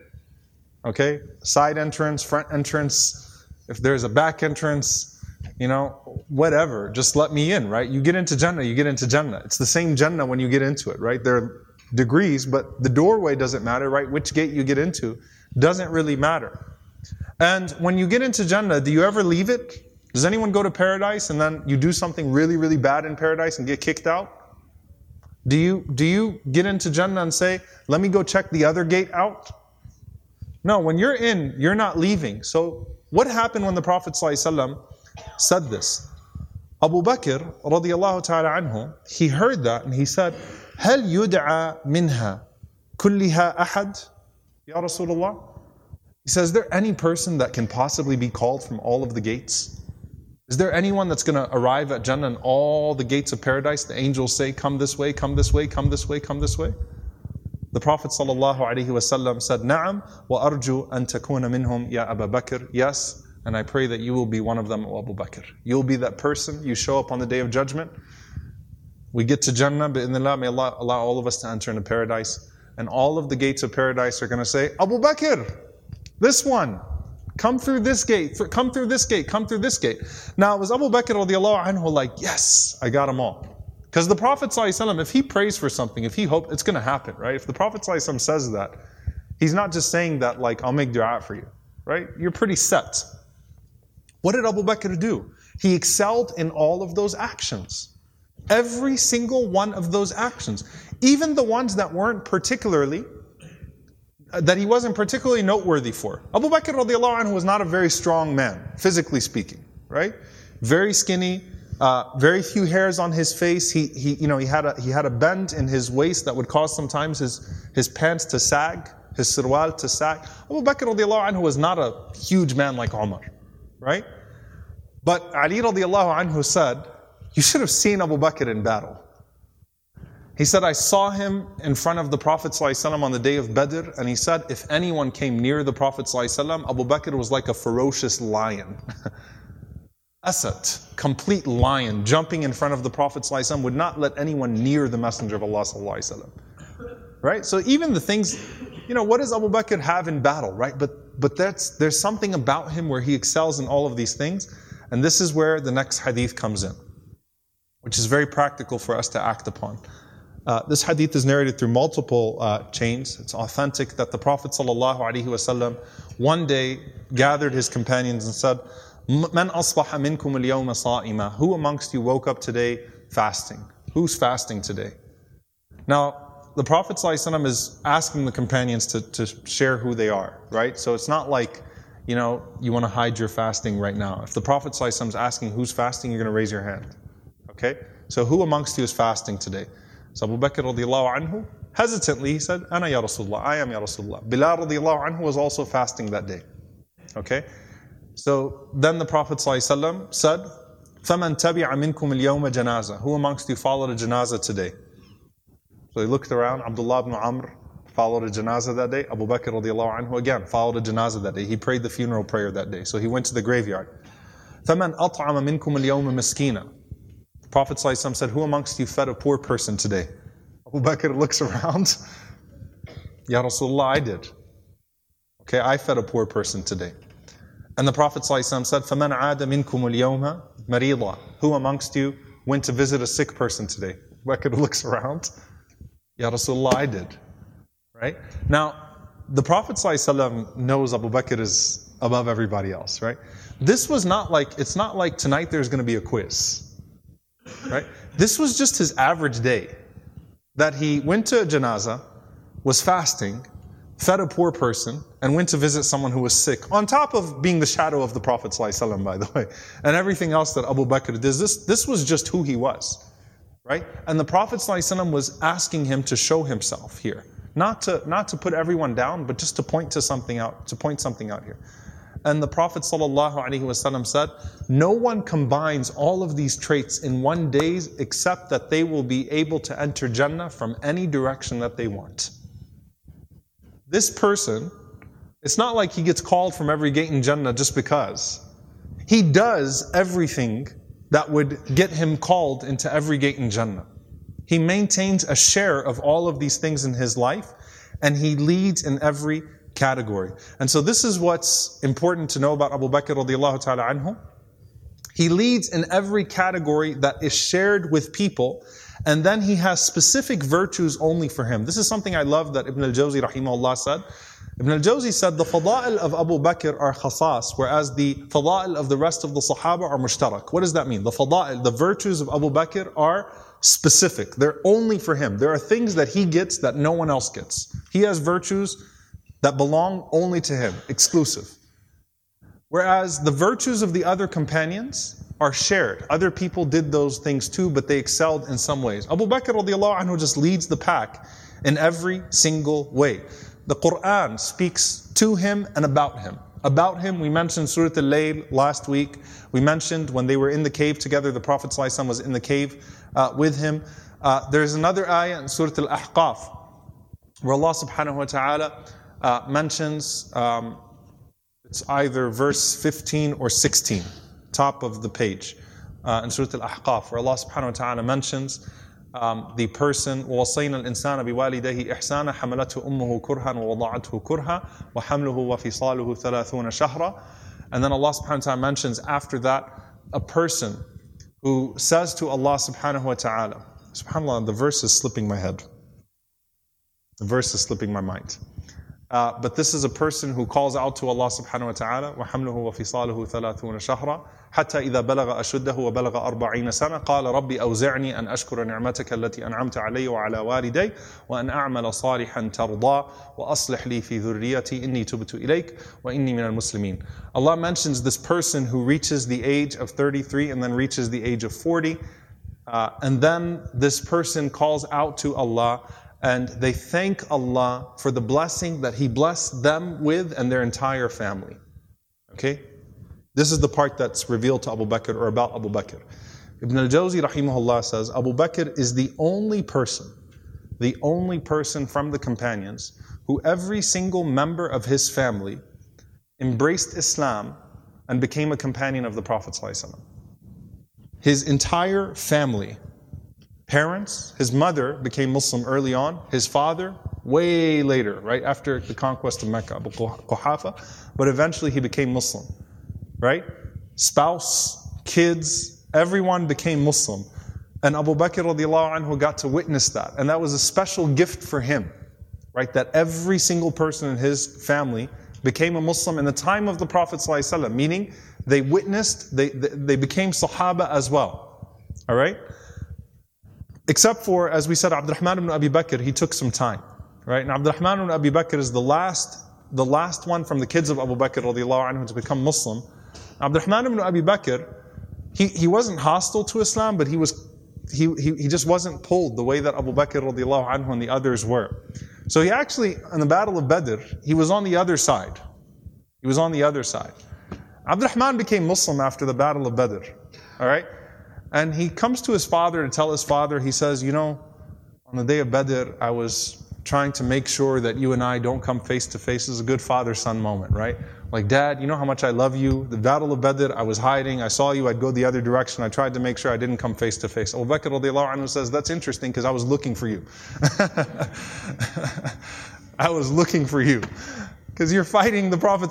Okay? Side entrance, front entrance, if there's a back entrance, you know, whatever, just let me in, right? You get into Jannah, you get into Jannah. It's the same Jannah when you get into it, right? There are degrees, but the doorway doesn't matter, right? Which gate you get into doesn't really matter. And when you get into Jannah, do you ever leave it? Does anyone go to paradise and then you do something really, really bad in paradise and get kicked out? Do you, do you get into Jannah and say, let me go check the other gate out? No, when you're in, you're not leaving. So what happened when the Prophet ﷺ said this. Abu Bakr radiallahu ta'ala anhu, he heard that and he said, هل يدعى منها كلها أحد يا رسول الله? He says, is there any person that can possibly be called from all of the gates? Is there anyone that's going to arrive at Jannah and all the gates of paradise, the angels say, come this way, come this way, come this way, come this way? The Prophet ﷺ said, نعم وأرجو أن تكون منهم يا أبا بكر. Yes, and I pray that you will be one of them, Abu Bakr. You'll be that person. You show up on the day of judgment. We get to Jannah, but bi'idhnillah, may Allah allow all of us to enter into paradise. And all of the gates of paradise are going to say, Abu Bakr, this one, come through this gate, come through this gate, come through this gate. Now, it was Abu Bakr anhu like, yes, I got them all. Because the Prophet if he prays for something, if he hopes, it's going to happen, right? If the Prophet says that, he's not just saying that like, I'll make dua for you, right? You're pretty set. What did Abu Bakr do? He excelled in all of those actions. Every single one of those actions. Even the ones that weren't particularly, uh, that he wasn't particularly noteworthy for. Abu Bakr radiallahu anhu was not a very strong man, physically speaking, right? Very skinny, uh, very few hairs on his face. He, he, you know, he had a he had a bend in his waist that would cause sometimes his his pants to sag, his sirwal to sag. Abu Bakr radiallahu anhu was not a huge man like Umar, right? But Ali radiallahu anhu said, "You should have seen Abu Bakr in battle." He said, I saw him in front of the Prophet ﷺ on the day of Badr, and he said, if anyone came near the Prophet ﷺ, Abu Bakr was like a ferocious lion. Asad, complete lion, jumping in front of the Prophet ﷺ, would not let anyone near the Messenger of Allah. ﷺ. Right? So even the things, you know, what does Abu Bakr have in battle, right? But but that's there's something about him where he excels in all of these things. And this is where the next hadith comes in, which is very practical for us to act upon. Uh, this hadith is narrated through multiple uh, chains. It's authentic that the Prophet ﷺ one day gathered his companions and said, Man asbaha minkum al-yawma sa'ima. Who amongst you woke up today fasting? Who's fasting today? Now, the Prophet ﷺ is asking the companions to, to share who they are, right? So it's not like, you know, you want to hide your fasting right now. If the Prophet ﷺ is asking who's fasting, you're going to raise your hand. Okay? So who amongst you is fasting today? So Abu Bakr radiallahu anhu, hesitantly, he said, Ana ya Rasulullah, I am ya Rasulullah. Bilal radiallahu anhu was also fasting that day. Okay? So then the Prophet ﷺ said, فَمَنْ تَبِعَ مِنْكُمُ الْيَوْمَ جَنَازَةً Who amongst you followed a janazah today? So he looked around, Abdullah ibn Amr followed a janazah that day. Abu Bakr radiallahu anhu again followed a janazah that day. He prayed the funeral prayer that day. So he went to the graveyard. فَمَنْ أَطْعَمَ مِنْكُمُ الْيَوْمَ مِسْكِينًا The Prophet ﷺ said, Who amongst you fed a poor person today? Abu Bakr looks around. Ya Rasulullah, I did. Okay, I fed a poor person today. And the Prophet ﷺ said, فَمَنْ عَادَ مِنْكُمُ الْيَوْمَ مَرِيضًا Who amongst you went to visit a sick person today? Bakr looks around. Ya Rasulullah, I did. Right? Now, the Prophet ﷺ knows Abu Bakr is above everybody else, right? This was not like, it's not like tonight there's going to be a quiz. Right? This was just his average day. That he went to a janazah, was fasting, fed a poor person, and went to visit someone who was sick, on top of being the shadow of the Prophet ﷺ, by the way, and everything else that Abu Bakr did. This, this was just who he was, right? And the Prophet ﷺ was asking him to show himself here. Not to, not to put everyone down, but just to point to something out, to point something out here. And the Prophet ﷺ said, No one combines all of these traits in one day except that they will be able to enter Jannah from any direction that they want this person, it's not like he gets called from every gate in Jannah just because. He does everything that would get him called into every gate in Jannah. He maintains a share of all of these things in his life, and he leads in every category. And so this is what's important to know about Abu Bakr radiallahu ta'ala anhu. He leads in every category that is shared with people and then he has specific virtues only for him. This is something I love that Ibn al-Jawzi rahimahullah said. Ibn al-Jawzi said the fada'il of Abu Bakr are khasas, whereas the fada'il of the rest of the Sahaba are mushtarak. What does that mean? The fada'il, the virtues of Abu Bakr are specific. They're only for him. There are things that he gets that no one else gets. He has virtues that belong only to him, exclusive. Whereas the virtues of the other companions, are shared. Other people did those things too, but they excelled in some ways. Abu Bakr radiallahu anhu just leads the pack in every single way. The Quran speaks to him and about him. About him, we mentioned Surah Al-Layl last week. We mentioned when they were in the cave together, the Prophet was in the cave uh, with him. Uh, there's another ayah in Surah Al-Ahqaf where Allah subhanahu wa ta'ala uh, mentions, um, it's either verse 15 or 16 top of the page uh, in Surah Al-Ahqaf, where Allah subhanahu wa ta'ala mentions um, the person وَوَصَّيْنَا الْإِنسَانَ بِوَالِدَيْهِ إِحْسَانًا حَمَلَتْهُ أُمُّهُ كُرْهًا وَوَضَعَتْهُ كُرْهًا وَحَمْلُهُ وَفِصَالُهُ ثَلَاثُونَ شَهْرًا And then Allah subhanahu wa ta'ala mentions after that a person who says to Allah subhanahu wa ta'ala, subhanAllah, the verse is slipping my head. The verse is slipping my mind. Uh, but this is a person who calls out to Allah subhanahu wa ta'ala وحمله وفصاله ثلاثون شهرا حتى إذا بلغ أشده وبلغ أربعين سنة قال ربي أوزعني أن أشكر نعمتك التي أنعمت علي وعلى والدي وأن أعمل صالحا ترضى وأصلح لي في ذريتي إني تبت إليك وإني من المسلمين Allah mentions this person who reaches the age of 33 and then reaches the age of 40 uh, and then this person calls out to Allah and they thank Allah for the blessing that He blessed them with and their entire family. Okay? This is the part that's revealed to Abu Bakr or about Abu Bakr. Ibn al-Jawzi rahimahullah says, Abu Bakr is the only person, the only person from the companions who every single member of his family embraced Islam and became a companion of the Prophet His entire family parents, his mother became Muslim early on, his father way later, right after the conquest of Mecca, Abu Quhafa, but eventually he became Muslim, right? Spouse, kids, everyone became Muslim. And Abu Bakr radiallahu anhu got to witness that. And that was a special gift for him, right? That every single person in his family became a Muslim in the time of the Prophet meaning they witnessed, they, they, they became Sahaba as well. All right? Except for, as we said, Abdurrahman ibn Abi Bakr, he took some time. Right? And Abdurrahman ibn Abi Bakr is the last, the last one from the kids of Abu Bakr anhu to become Muslim. Abdurrahman ibn Abi Bakr, he, he wasn't hostile to Islam, but he was he, he, he just wasn't pulled the way that Abu Bakr anhu and the others were. So he actually, in the Battle of Badr, he was on the other side. He was on the other side. Abdurrahman became Muslim after the Battle of Badr. All right? And he comes to his father to tell his father, he says, You know, on the day of Badr, I was trying to make sure that you and I don't come face to face. It's a good father son moment, right? Like, Dad, you know how much I love you. The Battle of Badr, I was hiding. I saw you. I'd go the other direction. I tried to make sure I didn't come face to face. Abu Bakr anhu says, That's interesting because I was looking for you. I was looking for you. Because you're fighting the Prophet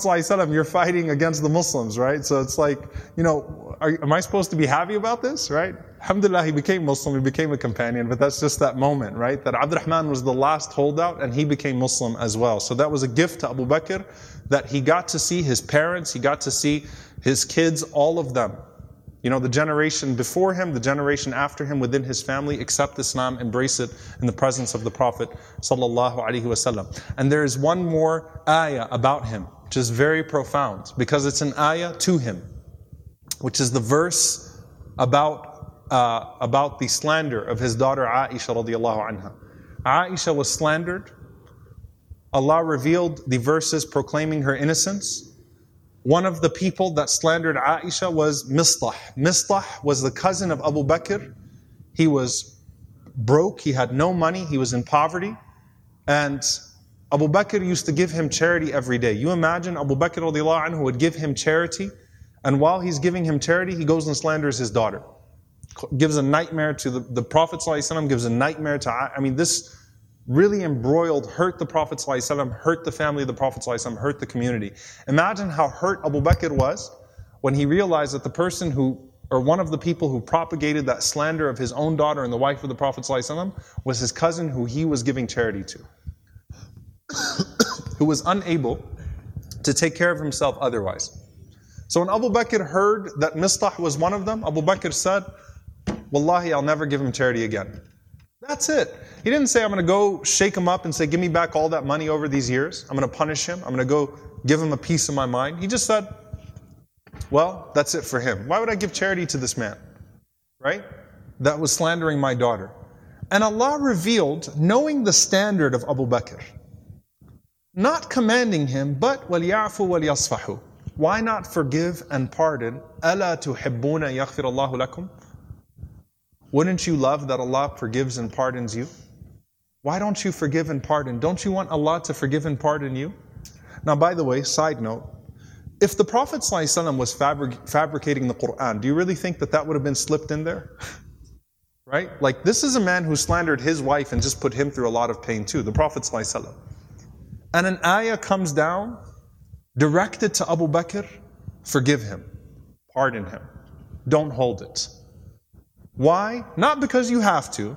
you're fighting against the Muslims, right? So it's like, you know, are, am I supposed to be happy about this, right? Alhamdulillah, he became Muslim, he became a companion, but that's just that moment, right? That Abdurrahman was the last holdout and he became Muslim as well. So that was a gift to Abu Bakr that he got to see his parents, he got to see his kids, all of them you know, the generation before him, the generation after him within his family accept Islam, embrace it in the presence of the Prophet sallallahu alaihi wasallam. And there is one more ayah about him, which is very profound because it's an ayah to him, which is the verse about uh, about the slander of his daughter Aisha radiallahu anha. Aisha was slandered. Allah revealed the verses proclaiming her innocence. One of the people that slandered Aisha was Mistah. Mistah was the cousin of Abu Bakr. He was broke, he had no money, he was in poverty. And Abu Bakr used to give him charity every day. You imagine Abu Bakr anhu would give him charity, and while he's giving him charity, he goes and slanders his daughter. Gives a nightmare to the, the Prophet, gives a nightmare to I mean, this really embroiled, hurt the Prophet ﷺ, hurt the family of the Prophet ﷺ, hurt the community. Imagine how hurt Abu Bakr was when he realized that the person who, or one of the people who propagated that slander of his own daughter and the wife of the Prophet ﷺ was his cousin who he was giving charity to, who was unable to take care of himself otherwise. So when Abu Bakr heard that Mistah was one of them, Abu Bakr said, Wallahi, I'll never give him charity again. That's it. He didn't say, I'm going to go shake him up and say, Give me back all that money over these years. I'm going to punish him. I'm going to go give him a piece of my mind. He just said, Well, that's it for him. Why would I give charity to this man? Right? That was slandering my daughter. And Allah revealed, knowing the standard of Abu Bakr, not commanding him, but وَلْيَعْفُوا وَلْيَصْفَحُوا Why not forgive and pardon? أَلَا تُحِبُّونَ يَغْفِرَ اللَّهُ لَكُمْ Wouldn't you love that Allah forgives and pardons you? Why don't you forgive and pardon? Don't you want Allah to forgive and pardon you? Now, by the way, side note, if the Prophet ﷺ was fabric- fabricating the Quran, do you really think that that would have been slipped in there? right? Like, this is a man who slandered his wife and just put him through a lot of pain too, the Prophet ﷺ. And an ayah comes down directed to Abu Bakr, forgive him, pardon him, don't hold it. Why? Not because you have to,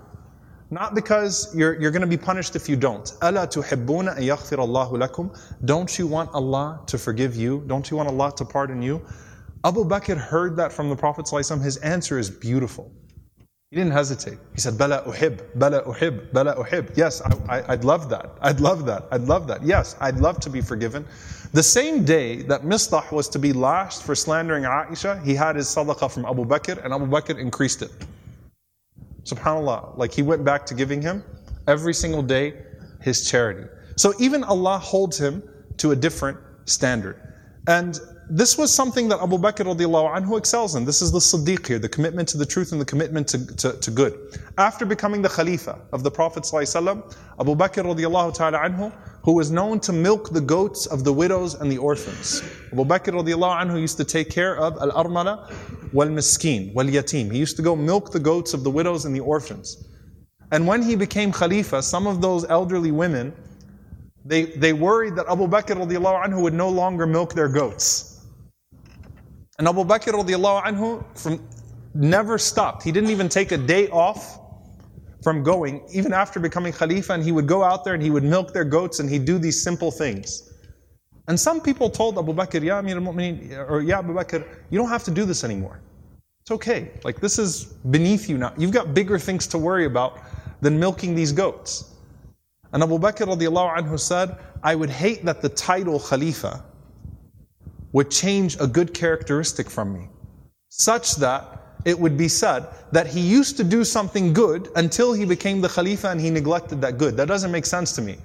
Not because you're, you're going to be punished if you don't. أَلَا تُحِبُّونَ أَن يَغْفِرَ اللَّهُ لَكُمْ Don't you want Allah to forgive you? Don't you want Allah to pardon you? Abu Bakr heard that from the Prophet ﷺ. His answer is beautiful. He didn't hesitate. He said, Bala uhib, bala uhib, bala uhib. Yes, I, would love that. I'd love that. I'd love that. Yes, I'd love to be forgiven. The same day that Mistah was to be lashed for slandering Aisha, he had his sadaqah from Abu Bakr, and Abu Bakr increased it. SubhanAllah. Like he went back to giving him every single day his charity. So even Allah holds him to a different standard. And this was something that Abu Bakr radiallahu anhu excels in. This is the Siddiq here, the commitment to the truth and the commitment to, to, to good. After becoming the Khalifa of the Prophet Abu Bakr radiallahu ta'ala anhu, who was known to milk the goats of the widows and the orphans. Abu Bakr radiallahu anhu used to take care of al-armala wal-miskin, wal-yatim. He used to go milk the goats of the widows and the orphans. And when he became Khalifa, some of those elderly women, they, they worried that Abu Bakr radiallahu anhu would no longer milk their goats. And Abu Bakr radiallahu anhu from, never stopped. He didn't even take a day off from going, even after becoming Khalifa, and he would go out there and he would milk their goats and he'd do these simple things. And some people told Abu Bakr, Ya Amir al-Mu'mineen, or Ya Abu Bakr, you don't have to do this anymore. It's okay. Like this is beneath you now. You've got bigger things to worry about than milking these goats. And Abu Bakr radiallahu anhu said, I would hate that the title Khalifa would change a good characteristic from me, such that it would be said that he used to do something good until he became the Khalifa and he neglected that good. That doesn't make sense to me.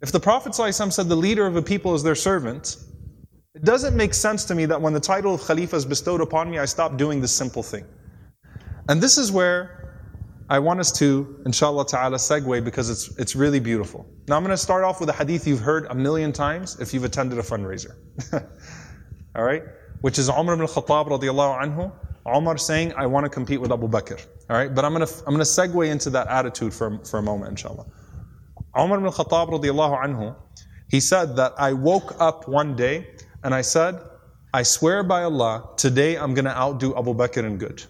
If the Prophet ﷺ said the leader of a people is their servant, it doesn't make sense to me that when the title of Khalifa is bestowed upon me, I stop doing this simple thing. And this is where I want us to, inshallah ta'ala, segue because it's, it's really beautiful. Now I'm going to start off with a hadith you've heard a million times if you've attended a fundraiser. All right? Which is Umar ibn Khattab radiallahu anhu. Umar saying, I want to compete with Abu Bakr. All right? But I'm going to, I'm going to segue into that attitude for, for a moment, inshallah. Umar ibn Khattab radiallahu anhu, he said that I woke up one day and I said, I swear by Allah, today I'm going to outdo Abu Bakr in good.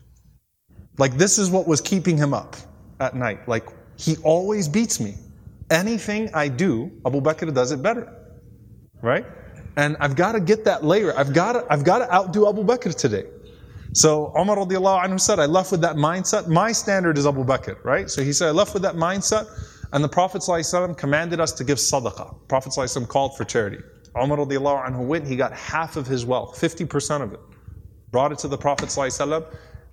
Like this is what was keeping him up at night. Like he always beats me. Anything I do, Abu Bakr does it better. Right? And I've got to get that layer. I've got to, I've got to outdo Abu Bakr today. So Umar radiallahu anhu said, I left with that mindset. My standard is Abu Bakr, right? So he said, I left with that mindset. And the Prophet ﷺ commanded us to give sadaqah. Prophet ﷺ called for charity. Umar radiallahu anhu went, he got half of his wealth, 50% of it. Brought it to the Prophet ﷺ,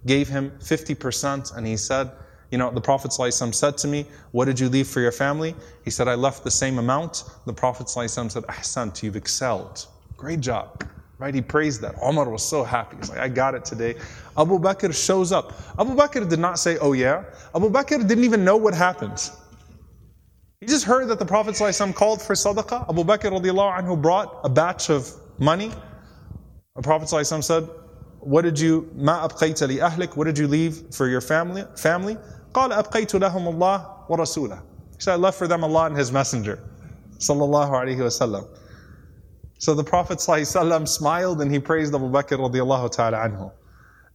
gave him 50%, and he said, you know, the Prophet ﷺ said to me, What did you leave for your family? He said, I left the same amount. The Prophet ﷺ said, Ahsant, you've excelled. Great job. Right? He praised that. Omar was so happy. He's like, I got it today. Abu Bakr shows up. Abu Bakr did not say, Oh yeah. Abu Bakr didn't even know what happened. He just heard that the Prophet ﷺ called for sadaqah. Abu Bakr radiallahu anhu brought a batch of money. The Prophet ﷺ said, What did you, ma abqayta li ahlik? What did you leave for your family? family? قال أبقيت لهم الله ورسوله. He said, I left for them Allah and His Messenger. Sallallahu alayhi wasallam. So the Prophet ﷺ smiled and he praised Abu Bakr radiallahu ta'ala anhu.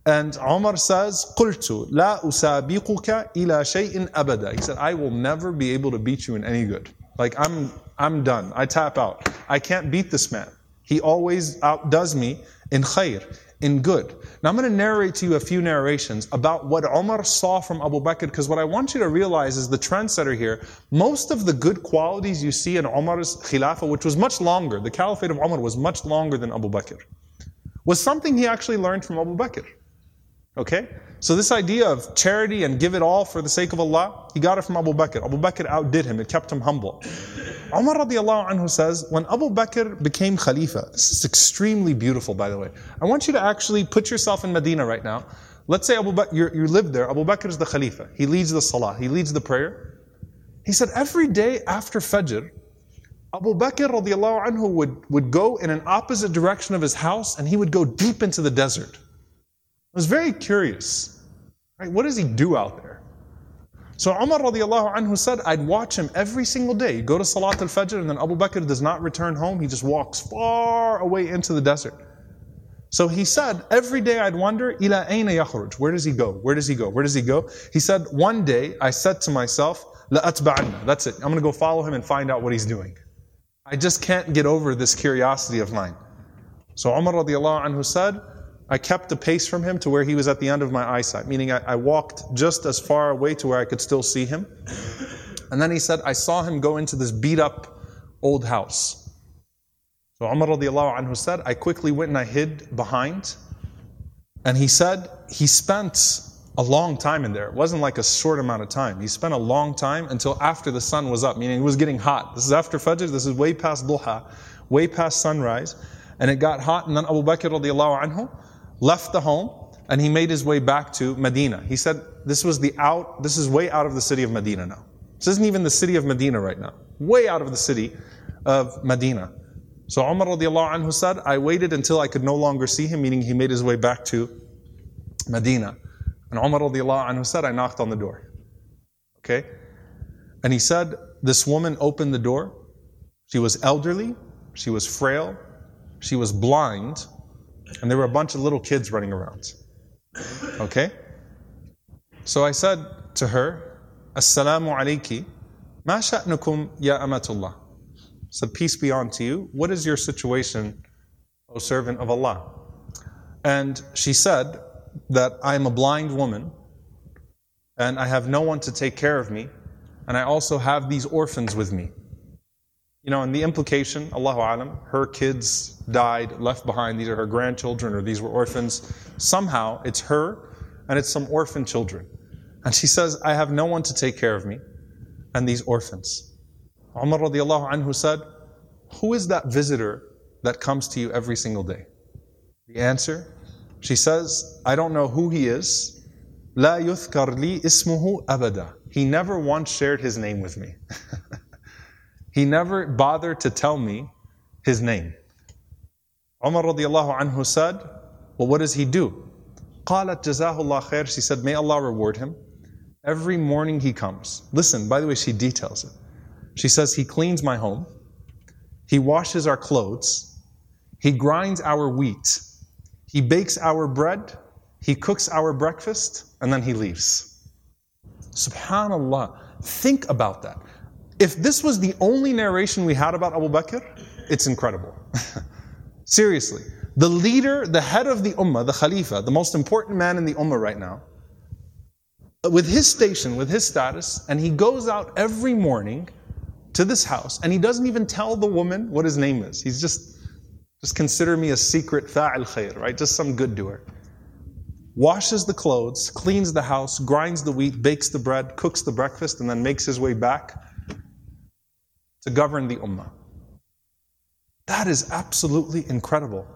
And Umar says, قلت لا أسابقك إلى شيء أبدا. He said, I will never be able to beat you in any good. Like I'm, I'm done. I tap out. I can't beat this man. He always outdoes me in khair in good. Now I'm going to narrate to you a few narrations about what Omar saw from Abu Bakr because what I want you to realize is the trendsetter here. Most of the good qualities you see in Omar's Khilafah, which was much longer, the Caliphate of Omar was much longer than Abu Bakr, was something he actually learned from Abu Bakr. Okay? So this idea of charity and give it all for the sake of Allah, he got it from Abu Bakr. Abu Bakr outdid him. It kept him humble. Umar radiallahu anhu says, when Abu Bakr became Khalifa, this is extremely beautiful by the way. I want you to actually put yourself in Medina right now. Let's say Abu Bakr, you live there, Abu Bakr is the Khalifa. He leads the Salah, he leads the prayer. He said every day after Fajr, Abu Bakr radiallahu anhu would, would go in an opposite direction of his house and he would go deep into the desert. I was very curious. Right? What does he do out there? So Umar radiallahu anhu said, I'd watch him every single day. Go to Salat al-Fajr and then Abu Bakr does not return home. He just walks far away into the desert. So he said, every day I'd wonder, ila ayna yakhruj? Where does he go? Where does he go? Where does he go? He said, one day I said to myself, la atba'anna. That's it. I'm going to go follow him and find out what he's doing. I just can't get over this curiosity of mine. So Umar radiallahu anhu said, I kept the pace from him to where he was at the end of my eyesight, meaning I, I walked just as far away to where I could still see him. And then he said, I saw him go into this beat up old house. So Umar radiallahu anhu said, I quickly went and I hid behind. And he said he spent a long time in there. It wasn't like a short amount of time. He spent a long time until after the sun was up, meaning it was getting hot. This is after Fajr, this is way past Duha, way past sunrise. And it got hot, and then Abu Bakr radiallahu anhu left the home and he made his way back to Medina. He said, This was the out, this is way out of the city of Medina now. This isn't even the city of Medina right now. Way out of the city of Medina. So Umar radiallahu anhu said, I waited until I could no longer see him, meaning he made his way back to Medina. And Umar radiallahu anhu said, I knocked on the door. Okay? And he said, this woman opened the door. She was elderly, she was frail, she was blind, and there were a bunch of little kids running around. Okay? So I said to her, Assalamu alayki, ma sha'nukum ya amatullah said, Peace be unto you. What is your situation, O servant of Allah? And she said that I am a blind woman and I have no one to take care of me, and I also have these orphans with me. You know, and the implication, Allahu alam, her kids died, left behind. These are her grandchildren, or these were orphans. Somehow, it's her and it's some orphan children. And she says, I have no one to take care of me and these orphans. Umar radiallahu anhu said, Who is that visitor that comes to you every single day? The answer, she says, I don't know who he is. La yuthkar li ismuhu abada. He never once shared his name with me. he never bothered to tell me his name. Umar radiallahu anhu said, Well, what does he do? قالت جزاه الله خير. She said, May Allah reward him. Every morning he comes. Listen, by the way, she details it. She says, He cleans my home, He washes our clothes, He grinds our wheat, He bakes our bread, He cooks our breakfast, and then He leaves. Subhanallah. Think about that. If this was the only narration we had about Abu Bakr, it's incredible. Seriously. The leader, the head of the ummah, the khalifa, the most important man in the ummah right now, with his station, with his status, and he goes out every morning to this house, and he doesn't even tell the woman what his name is. He's just, just consider me a secret fa'il khair, right? Just some good doer. Washes the clothes, cleans the house, grinds the wheat, bakes the bread, cooks the breakfast, and then makes his way back to govern the ummah. That is absolutely incredible.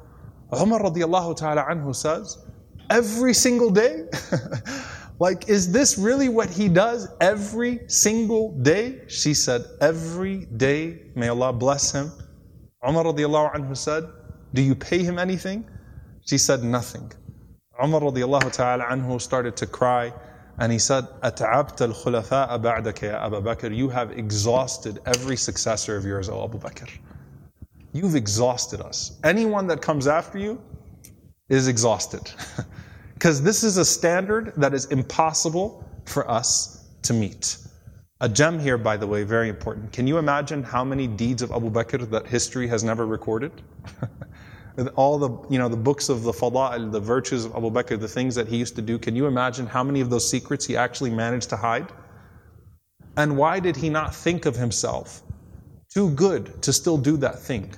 Umar radiallahu ta'ala anhu says, every single day, Like, is this really what he does every single day? She said, Every day, may Allah bless him. Umar radiallahu anhu said, Do you pay him anything? She said, Nothing. Umar radiallahu ta'ala anhu started to cry and he said, أَتَعَبْتَ الْخُلَفَاءَ بَعْدَكَ يَا أَبَا بَكْر You have exhausted every successor of yours, O Abu Bakr. You've exhausted us. Anyone that comes after you is exhausted. Because this is a standard that is impossible for us to meet. A gem here, by the way, very important. Can you imagine how many deeds of Abu Bakr that history has never recorded? All the, you know, the books of the fada'il, the virtues of Abu Bakr, the things that he used to do, can you imagine how many of those secrets he actually managed to hide? And why did he not think of himself too good to still do that thing?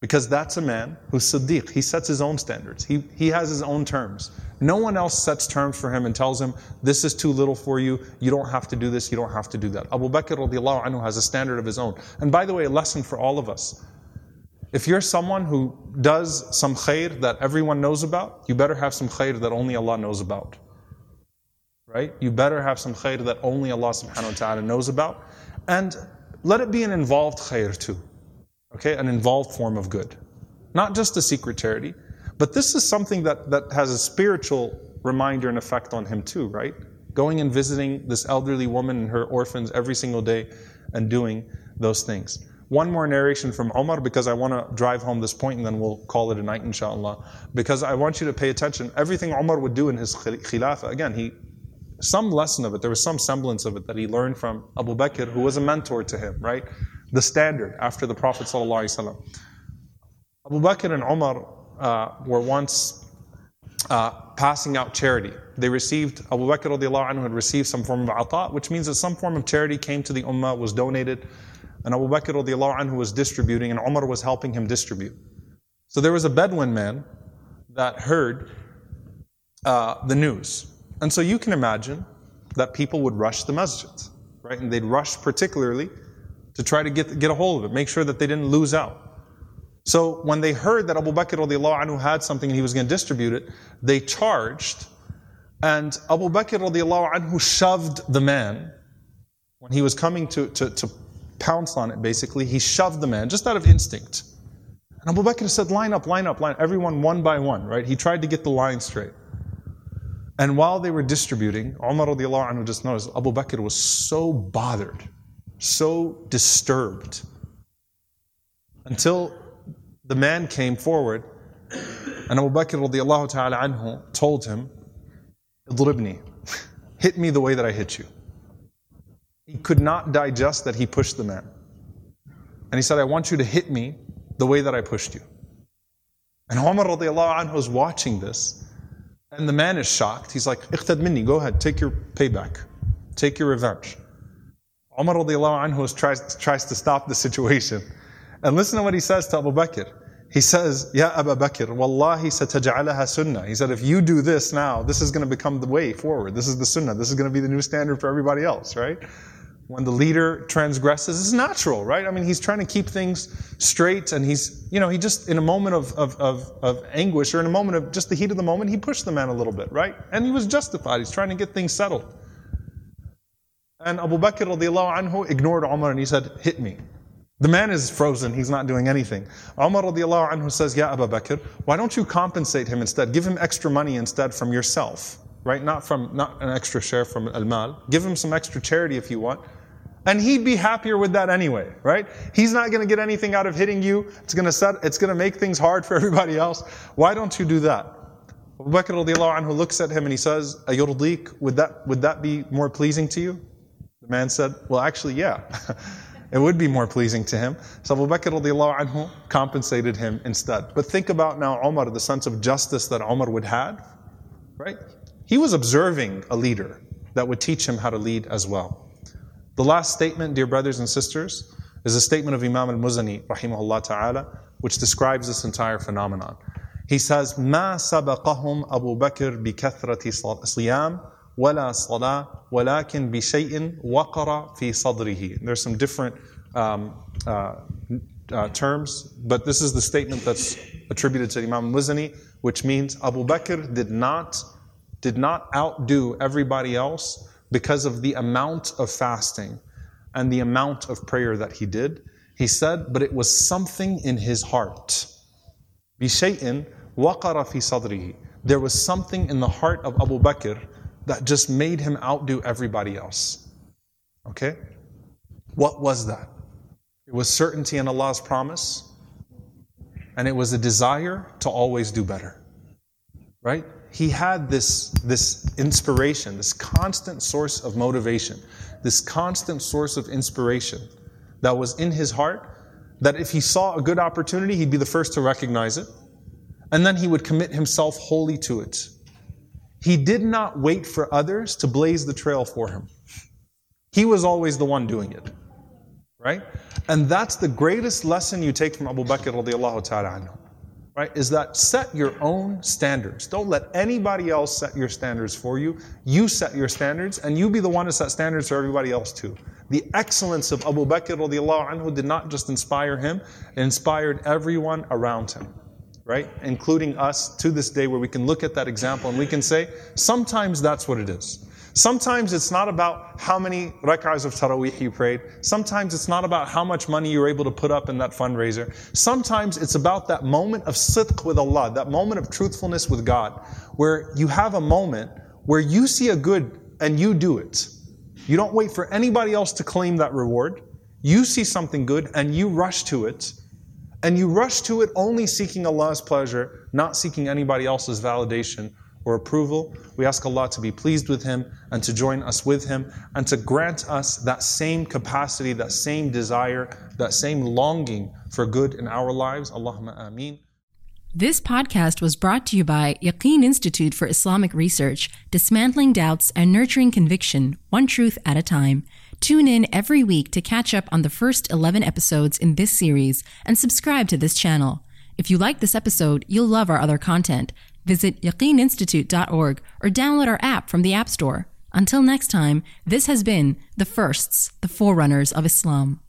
Because that's a man who's Siddiq. He sets his own standards. He, he has his own terms. No one else sets terms for him and tells him, this is too little for you, you don't have to do this, you don't have to do that. Abu Bakr radiallahu anhu has a standard of his own. And by the way, a lesson for all of us. If you're someone who does some khair that everyone knows about, you better have some khair that only Allah knows about. Right? You better have some khair that only Allah subhanahu wa ta'ala knows about. And let it be an involved khair too. Okay, an involved form of good. Not just a secret charity, but this is something that, that has a spiritual reminder and effect on him too, right? Going and visiting this elderly woman and her orphans every single day and doing those things. One more narration from Omar because I want to drive home this point and then we'll call it a night, inshallah. Because I want you to pay attention. Everything Omar would do in his khilafah, again, he some lesson of it, there was some semblance of it that he learned from Abu Bakr, who was a mentor to him, right? The standard after the Prophet. Abu Bakr and Omar uh, were once uh, passing out charity. They received, Abu Bakr anhu had received some form of ata, which means that some form of charity came to the ummah, was donated, and Abu Bakr anhu was distributing, and Umar was helping him distribute. So there was a Bedouin man that heard uh, the news. And so you can imagine that people would rush the masjid, right? And they'd rush particularly to try to get, get a hold of it, make sure that they didn't lose out. So when they heard that Abu Bakr anhu had something and he was going to distribute it, they charged, and Abu Bakr anhu shoved the man when he was coming to, to, to pounce on it, basically, he shoved the man just out of instinct. And Abu Bakr said, Line up, line up, line up, everyone one by one, right? He tried to get the line straight. And while they were distributing, Umar radiallahu anhu just noticed Abu Bakr was so bothered, so disturbed, until the man came forward and Abu Bakr ta'ala anhu told him, Idribni, hit me the way that I hit you. He could not digest that he pushed the man. And he said, I want you to hit me the way that I pushed you. And Umar radiallahu anhu was watching this. And the man is shocked. He's like, Iqtad minni, go ahead, take your payback, take your revenge. Umar radiallahu anhu tries, tries to stop the situation. And listen to what he says to Abu Bakr. He says, Ya Abu Bakr, Wallahi sataj'alaha sunnah. He said, if you do this now, this is going to become the way forward. This is the sunnah. This is going to be the new standard for everybody else, right? When the leader transgresses is natural, right? I mean, he's trying to keep things straight and he's, you know, he just, in a moment of, of, of, of, anguish or in a moment of just the heat of the moment, he pushed the man a little bit, right? And he was justified. He's trying to get things settled. And Abu Bakr radiallahu anhu ignored Umar and he said, hit me. The man is frozen. He's not doing anything. Umar radiallahu anhu says, Ya Abu Bakr, why don't you compensate him instead? Give him extra money instead from yourself right? Not from not an extra share from al-mal. Give him some extra charity if you want. And he'd be happier with that anyway, right? He's not going to get anything out of hitting you. It's going to set, it's going to make things hard for everybody else. Why don't you do that? Abu Bakr anhu looks at him and he says, Ayurdiq, would that, would that be more pleasing to you? The man said, well, actually, yeah. it would be more pleasing to him. So Abu Bakr anhu compensated him instead. But think about now Omar, the sense of justice that Omar would have, right? He was observing a leader that would teach him how to lead as well. The last statement, dear brothers and sisters, is a statement of Imam al-Muzani, rahimahullah ta'ala, which describes this entire phenomenon. He says, ما سبقهم أبو بكر بكثرة صيام ولا صلاة ولكن بشيء وقر في صدره. There's some different um, uh, uh, terms, but this is the statement that's attributed to Imam Muzani, which means Abu Bakr did not, did not outdo everybody else because of the amount of fasting and the amount of prayer that he did. He said, but it was something in his heart. بِشَيْءٍ وَقَرَ فِي صَدْرِهِ There was something in the heart of Abu Bakr that just made him outdo everybody else. Okay? What was that? It was certainty in Allah's promise, and it was a desire to always do better. Right? He had this, this inspiration, this constant source of motivation, this constant source of inspiration that was in his heart, that if he saw a good opportunity, he'd be the first to recognize it, and then he would commit himself wholly to it. He did not wait for others to blaze the trail for him. He was always the one doing it. Right? And that's the greatest lesson you take from Abu Bakr radiallahu ta'ala right, is that set your own standards. Don't let anybody else set your standards for you. You set your standards, and you be the one to set standards for everybody else too. The excellence of Abu Bakr radiallahu anhu did not just inspire him, it inspired everyone around him. Right? Including us to this day where we can look at that example and we can say, sometimes that's what it is. Sometimes it's not about how many rak'ahs of taraweeh you prayed. Sometimes it's not about how much money you're able to put up in that fundraiser. Sometimes it's about that moment of sidq with Allah, that moment of truthfulness with God, where you have a moment where you see a good and you do it. You don't wait for anybody else to claim that reward. You see something good and you rush to it, and you rush to it only seeking Allah's pleasure, not seeking anybody else's validation or approval. We ask Allah to be pleased with Him and to join us with Him and to grant us that same capacity, that same desire, that same longing for good in our lives. Allahumma ameen. This podcast was brought to you by Yaqeen Institute for Islamic Research, dismantling doubts and nurturing conviction, one truth at a time. Tune in every week to catch up on the first 11 episodes in this series and subscribe to this channel. If you like this episode, you'll love our other content. Visit yaqeeninstitute.org or download our app from the App Store. Until next time, this has been The Firsts, the Forerunners of Islam.